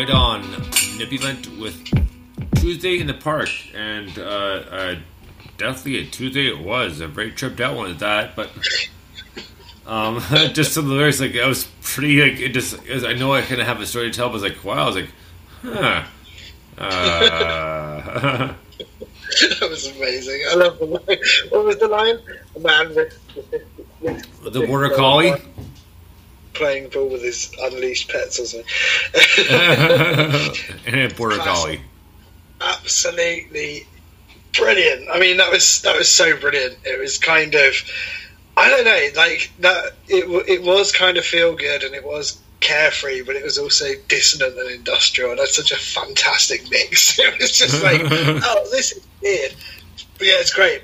Right on, Nipulant with Tuesday in the Park, and uh, uh, definitely a Tuesday it was. A very tripped out one at that, but um, just some of the lyrics, like I was pretty like it just. As I know I kind of have a story to tell, but I was like, wow, I was like, huh. Uh,
that was amazing. I love the line. What was the line? A man with, with, with
the border collie.
Playing ball with his unleashed pets or something.
and border collie.
Absolutely brilliant. I mean, that was that was so brilliant. It was kind of, I don't know, like that. It it was kind of feel good and it was carefree, but it was also dissonant and industrial. And that's such a fantastic mix. It was just like, oh, this is weird. But yeah, it's great.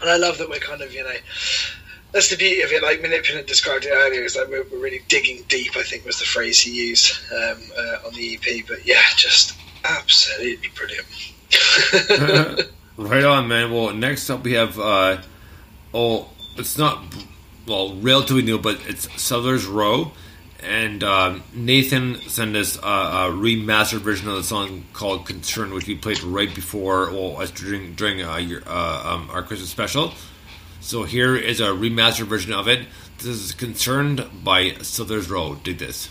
And I love that we're kind of, you know, that's the beauty of it. Like Manipulant described it earlier, is like we're, we're really digging deep. I think was the phrase he used um, uh, on the EP. But yeah, just absolutely brilliant.
Right on, man. Well, next up we have, uh, oh, it's not, well, relatively new, but it's Settlers Row. And um, Nathan sent us a, a remastered version of the song called Concern, which we played right before, well, during, during uh, your, uh, um, our Christmas special. So here is a remastered version of it. This is Concerned by Settlers Row. Dig this.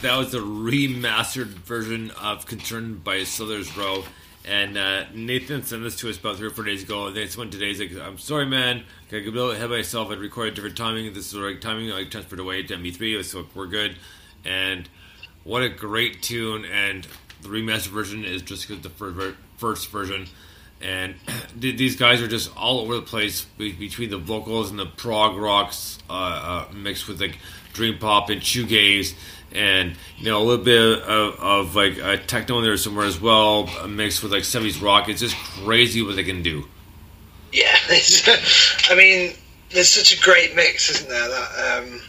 That was the remastered version of Concerned by Settlers Row. And uh, Nathan sent this to us about three or four days ago. And then someone today's like, I'm sorry, man. I got a ahead myself. I'd recorded different timing. This is the right timing. I transferred away to MP3, so we're good. And what a great tune. And the remastered version is just good, the fir- first version. And th- these guys are just all over the place be- between the vocals and the prog rocks uh, uh, mixed with like dream pop and shoegaze, and you know a little bit of, of like uh, techno in there somewhere as well, uh, mixed with like seventies rock. It's just crazy what they can do.
Yeah, I mean, there's such a great mix, isn't there? That um,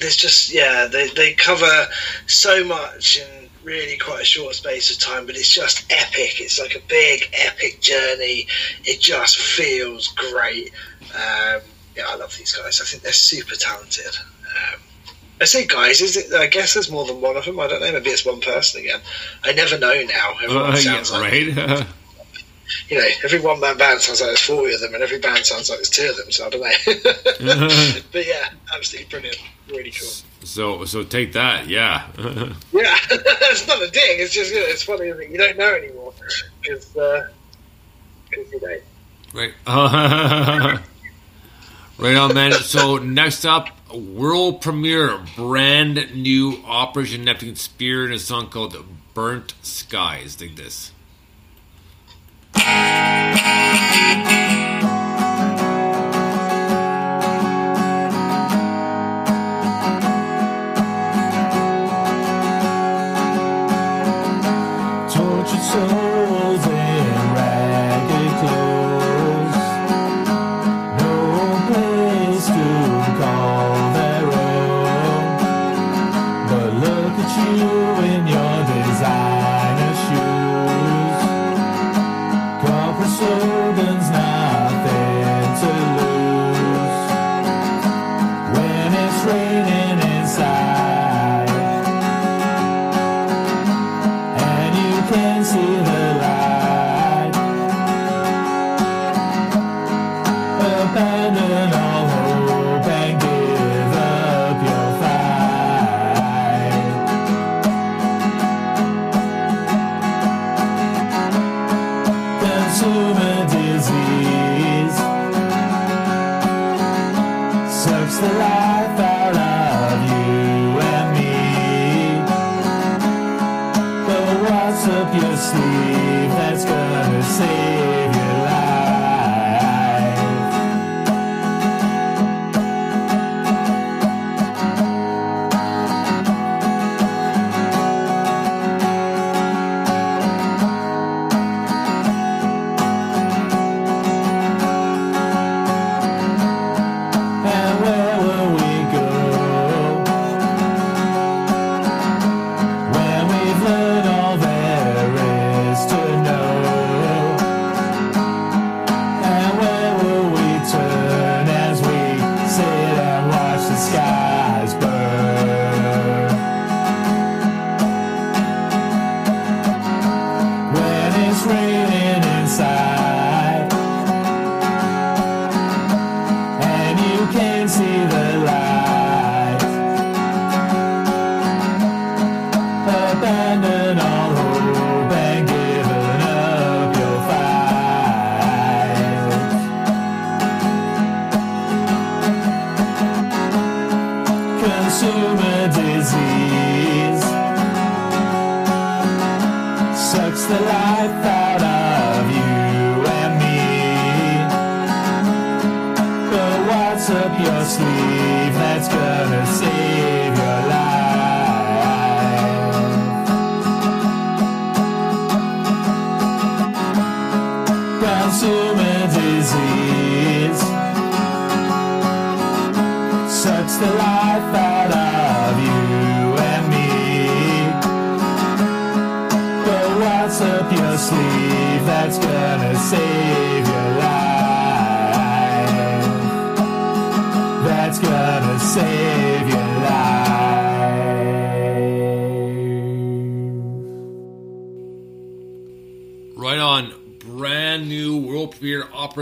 there's just yeah, they they cover so much in really quite a short space of time, but it's just epic. It's like a big epic journey. It just feels great. Um, yeah, I love these guys. I think they're super talented. Um, I say guys, is it? I guess there's more than one of them. I don't know. Maybe it's one person again. I never know now. Everyone
Uh, yeah,
sounds like
right.
you know, every one man band sounds like there's 40 of them, and every band sounds like there's two of them, so I don't know. but yeah, absolutely brilliant. Really cool.
so so take that, yeah.
Yeah, it's not a ding, it's just, you know, it's funny that you don't know anymore. Because, uh, 'cause you don't.
Right. right on, man. So next up, world premiere, brand new Operation Neptune Spear in a song called "Burnt Skies." Dig this. Oh,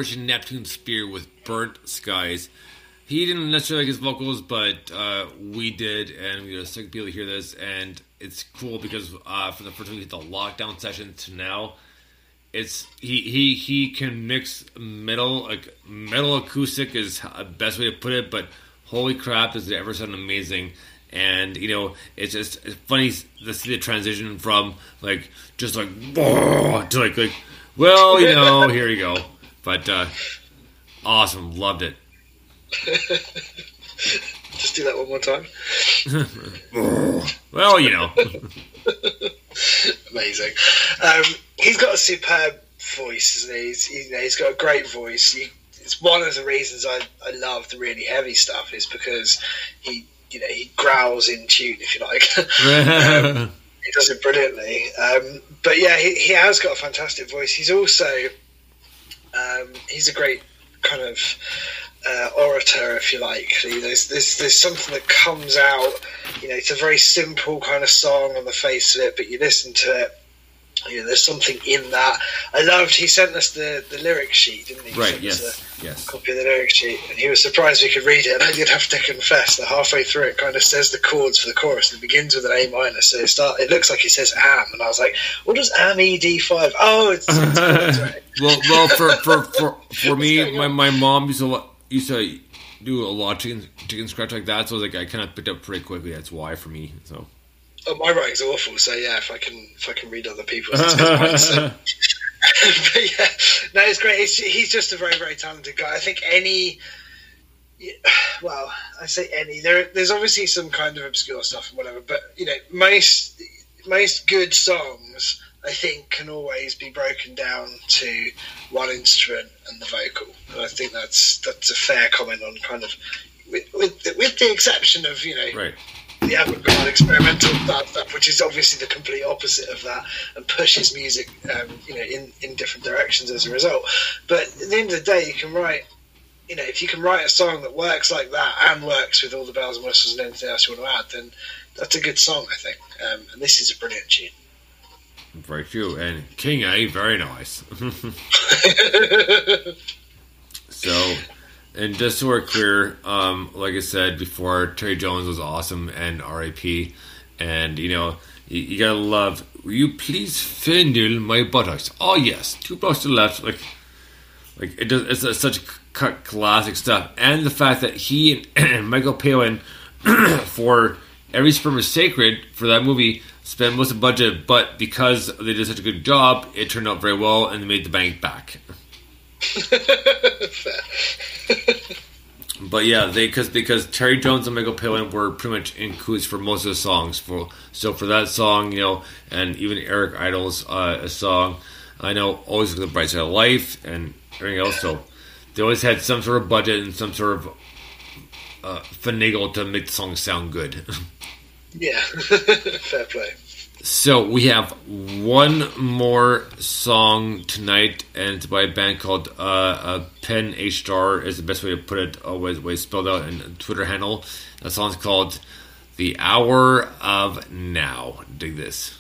Operation Neptune Spear with Burnt Skies.
he didn't necessarily like his vocals, but uh, we did, and we were sick people to hear this, and it's cool because uh, from the first time we hit the lockdown session to now, it's he he he can mix metal like metal acoustic is the best way to put it, but holy crap, does it ever sound amazing! And you know, it's just it's funny to see the transition from like just like to like like well, you know, here you go. But uh, awesome, loved it.
Just do that one more time.
Well, you know,
Amazing. Um, he's got a superb voice, isn't he? He's, you know, he's got a great voice. He, it's one of the reasons I, I love the really heavy stuff is because he you know he growls in tune, if you like. um, he does it brilliantly. Um, but yeah, he, he has got a fantastic voice. He's also um, he's a great kind of uh, orator, if you like. There's, there's there's something that comes out. You know, it's a very simple kind of song on the face of it, but you listen to it. You know, there's something in that. I loved. He sent us the, the lyric sheet, didn't he? He
right? Yes, yes.
copy of the lyric sheet, and he was surprised we could read it. And I did have to confess that halfway through it kind of says the chords for the chorus. and It begins with an A minor, so it start. It looks like it says am, and I was like, "What does am E D five? Oh, it's, it's right?
Well, well, for for for, for me, my, my mom used to lo- used to do a lot of chicken chicken scratch like that, so I was like I kind of picked up pretty quickly. That's why for me. So
Oh, my writing's awful, so yeah, if I can if I can read other people's, it's 'cause mine's so- but yeah, no, it's great. It's, he's just a very very talented guy. I think any, well, I say any. There, there's obviously some kind of obscure stuff and whatever, but you know, most most good songs. I think can always be broken down to one instrument and the vocal, and I think that's that's a fair comment on kind of with with, with the exception of you know
right,
the avant-garde experimental stuff, which is obviously the complete opposite of that, and pushes music, um, you know, in, in different directions as a result. But at the end of the day, you can write, you know, if you can write a song that works like that and works with all the bells and whistles and anything else you want to add, then that's a good song, I think. Um, and this is a brilliant tune.
very true. And King A, very nice. so, and just so we're clear, um, like I said before, Terry Jones was awesome and R.I.P. And you know, you, you gotta love. Will you please fondle my buttocks? Oh yes, two blocks to the left. Like, like it does. It's, it's such classic stuff, and the fact that he and Michael Palin for every sperm is sacred for that movie spent most of the budget, but because they did such a good job, it turned out very well and they made the bank back. But yeah, they because because Terry Jones and Michael Palin were pretty much in cahoots for most of the songs. For so for that song, you know, and even Eric Idle's uh, a song, I know always the bright side of life and everything else. So they always had some sort of budget and some sort of uh, finagle to make the song sound good.
Yeah, fair play.
So we have one more song tonight, and it's by a band called uh, uh, Pen H Star is the best way to put it. Always, way spelled out in Twitter handle. That song's called "The Hour of Now." Dig this.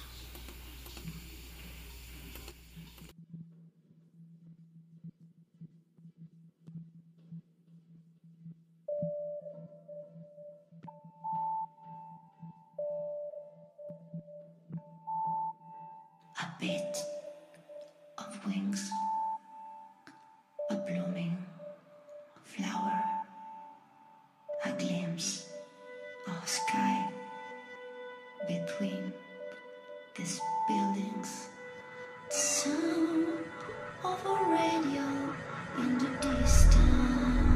Sky between these buildings, the sound of a radio in the distance,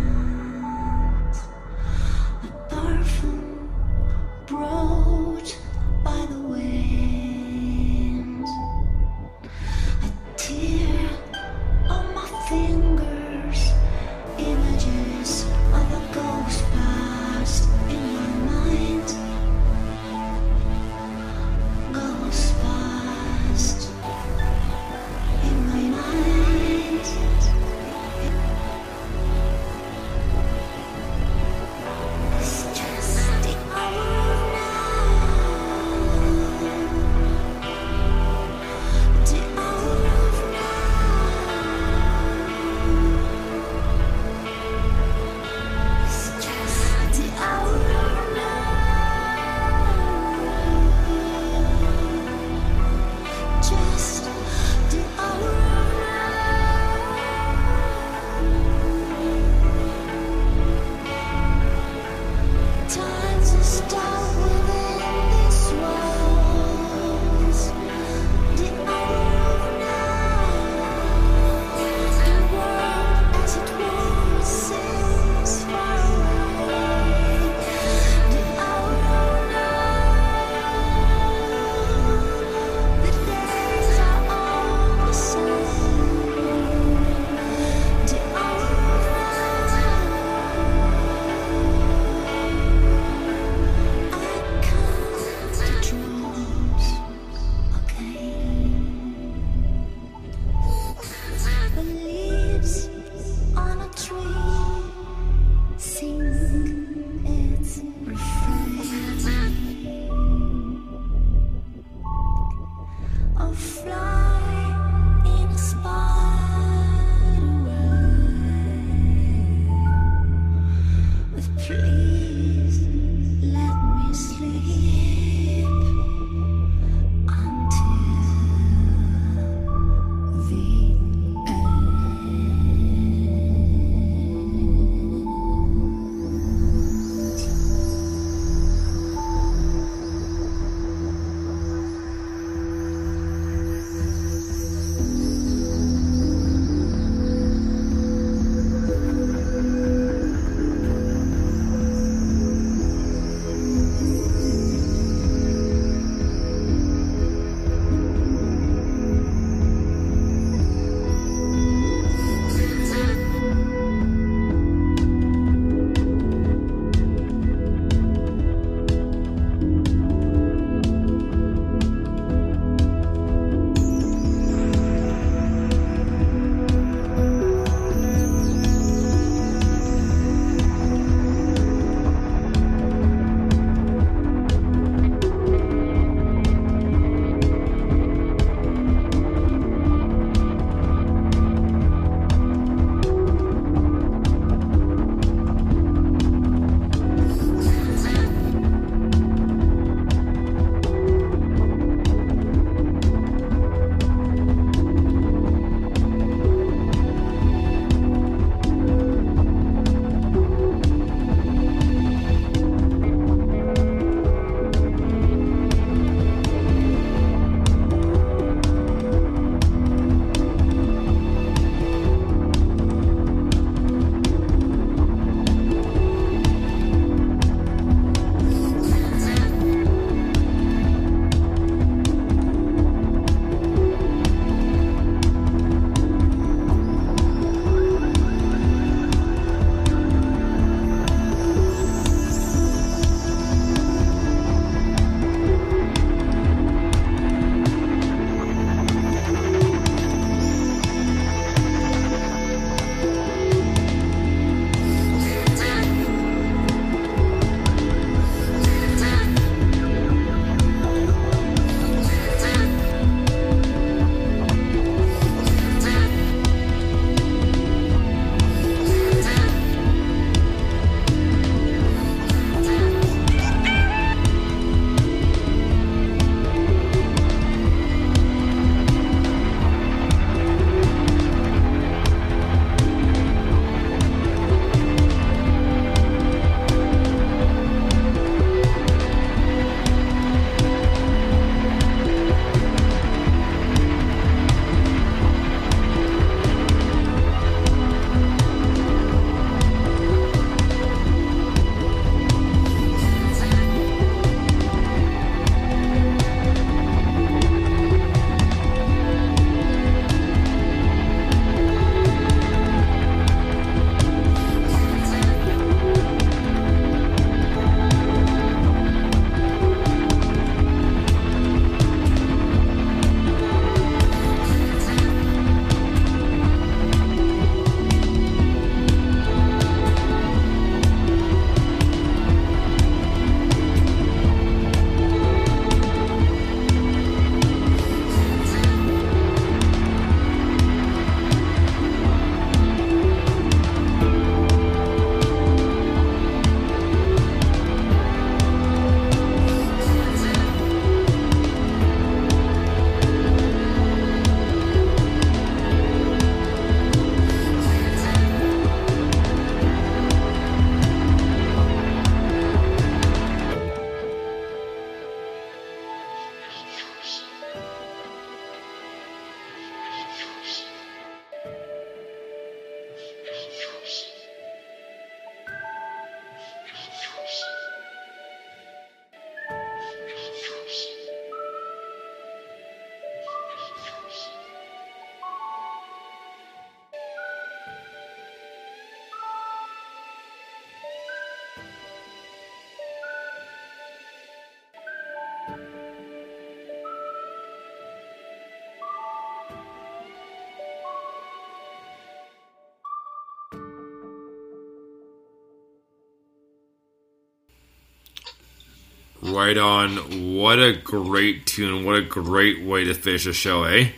Right on. What a great tune. What a great way to finish a show, eh?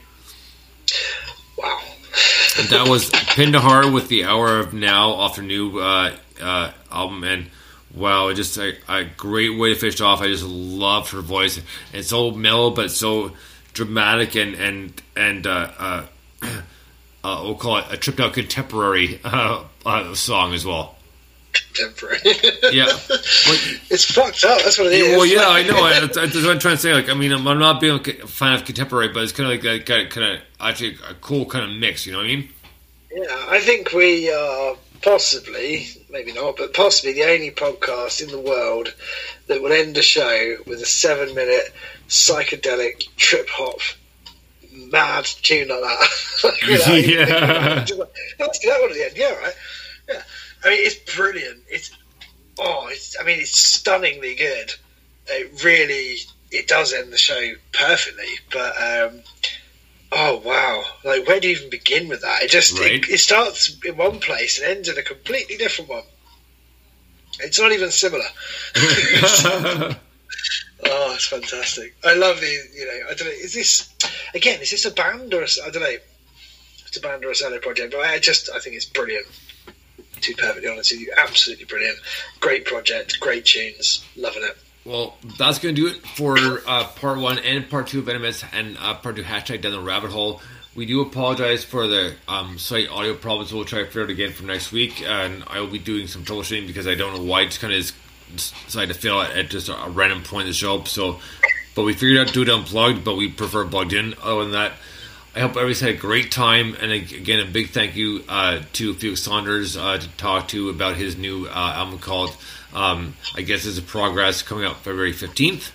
Wow.
that was Heart with the Hour of Now off their new uh, uh, album, and wow, just a, a great way to finish off. I just love her voice. It's so mellow, but so dramatic and and and uh, uh, uh, we'll call it a tripped out contemporary uh, uh, song as well.
Temporary.
Yeah.
it's fucked up. That's what it is.
Yeah, well, yeah, I know. I, that's, that's what I'm trying to say. Like, I mean, I'm, I'm not being a fan of contemporary, but it's kind of like that kind of actually a cool kind of mix. You know what I mean?
Yeah, I think we are possibly, maybe not, but possibly the only podcast in the world that will end a show with a seven minute psychedelic trip hop mad tune like that. Like,
Yeah.
thinking about like, do that one at the end. Yeah, right. Yeah. I mean, it's brilliant. It's, oh, it's, I mean, it's stunningly good. It really, it does end the show perfectly, but, um, Oh wow! Like where do you even begin with that? It just
Right.
it, it starts in one place and ends in a completely different one. It's not even similar. oh, it's fantastic! I love the you know I don't know is this again is this a band or a, I don't know it's a band or a solo project but I just I think it's brilliant. To be perfectly honest with you, absolutely brilliant. Great project, great tunes, loving it.
Well, that's going to do it for uh, part one and part two of Venomous and uh, part two hashtag down the rabbit hole. We do apologize for the um, site audio problems. We'll try to figure it again for next week, and I will be doing some troubleshooting because I don't know why it's kind of decided to fail at, at just a random point in the show. So, but we figured out to do it unplugged, but we prefer plugged in. Other than that, I hope everybody's had a great time. And again, a big thank you uh, to Felix Saunders uh, to talk to about his new uh, album called, um, I guess, is a progress coming out February 15th.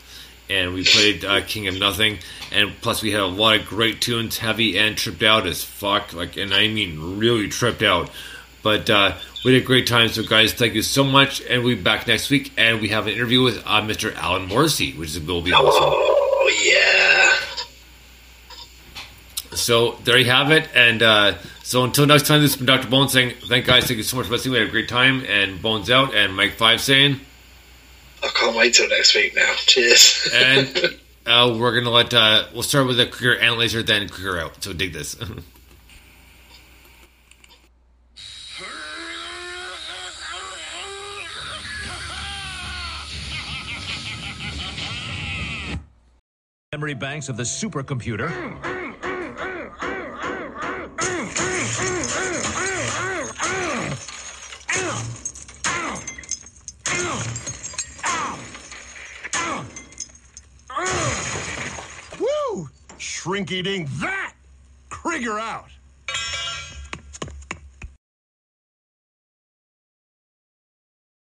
And we played uh, King of Nothing. And plus, we had a lot of great tunes, heavy and tripped out as fuck. Like, and I mean, really tripped out. But uh, we had a great time. So, guys, thank you so much. And we'll be back next week. And we have an interview with uh, Mr. Alan Morrissey, which will be awesome.
Oh yeah!
So there you have it. And uh, so until next time, this has been Dr. Bones saying, thank guys, thank you so much for listening. We had a great time. And Bones out. And Mike Five saying,
I can't wait till next week now. Cheers.
and uh, we're gonna let uh, we'll start with a quicker analyzer, then quicker out. So dig this.
memory banks of the supercomputer.
Woo! Shrink eating that! Krieger out!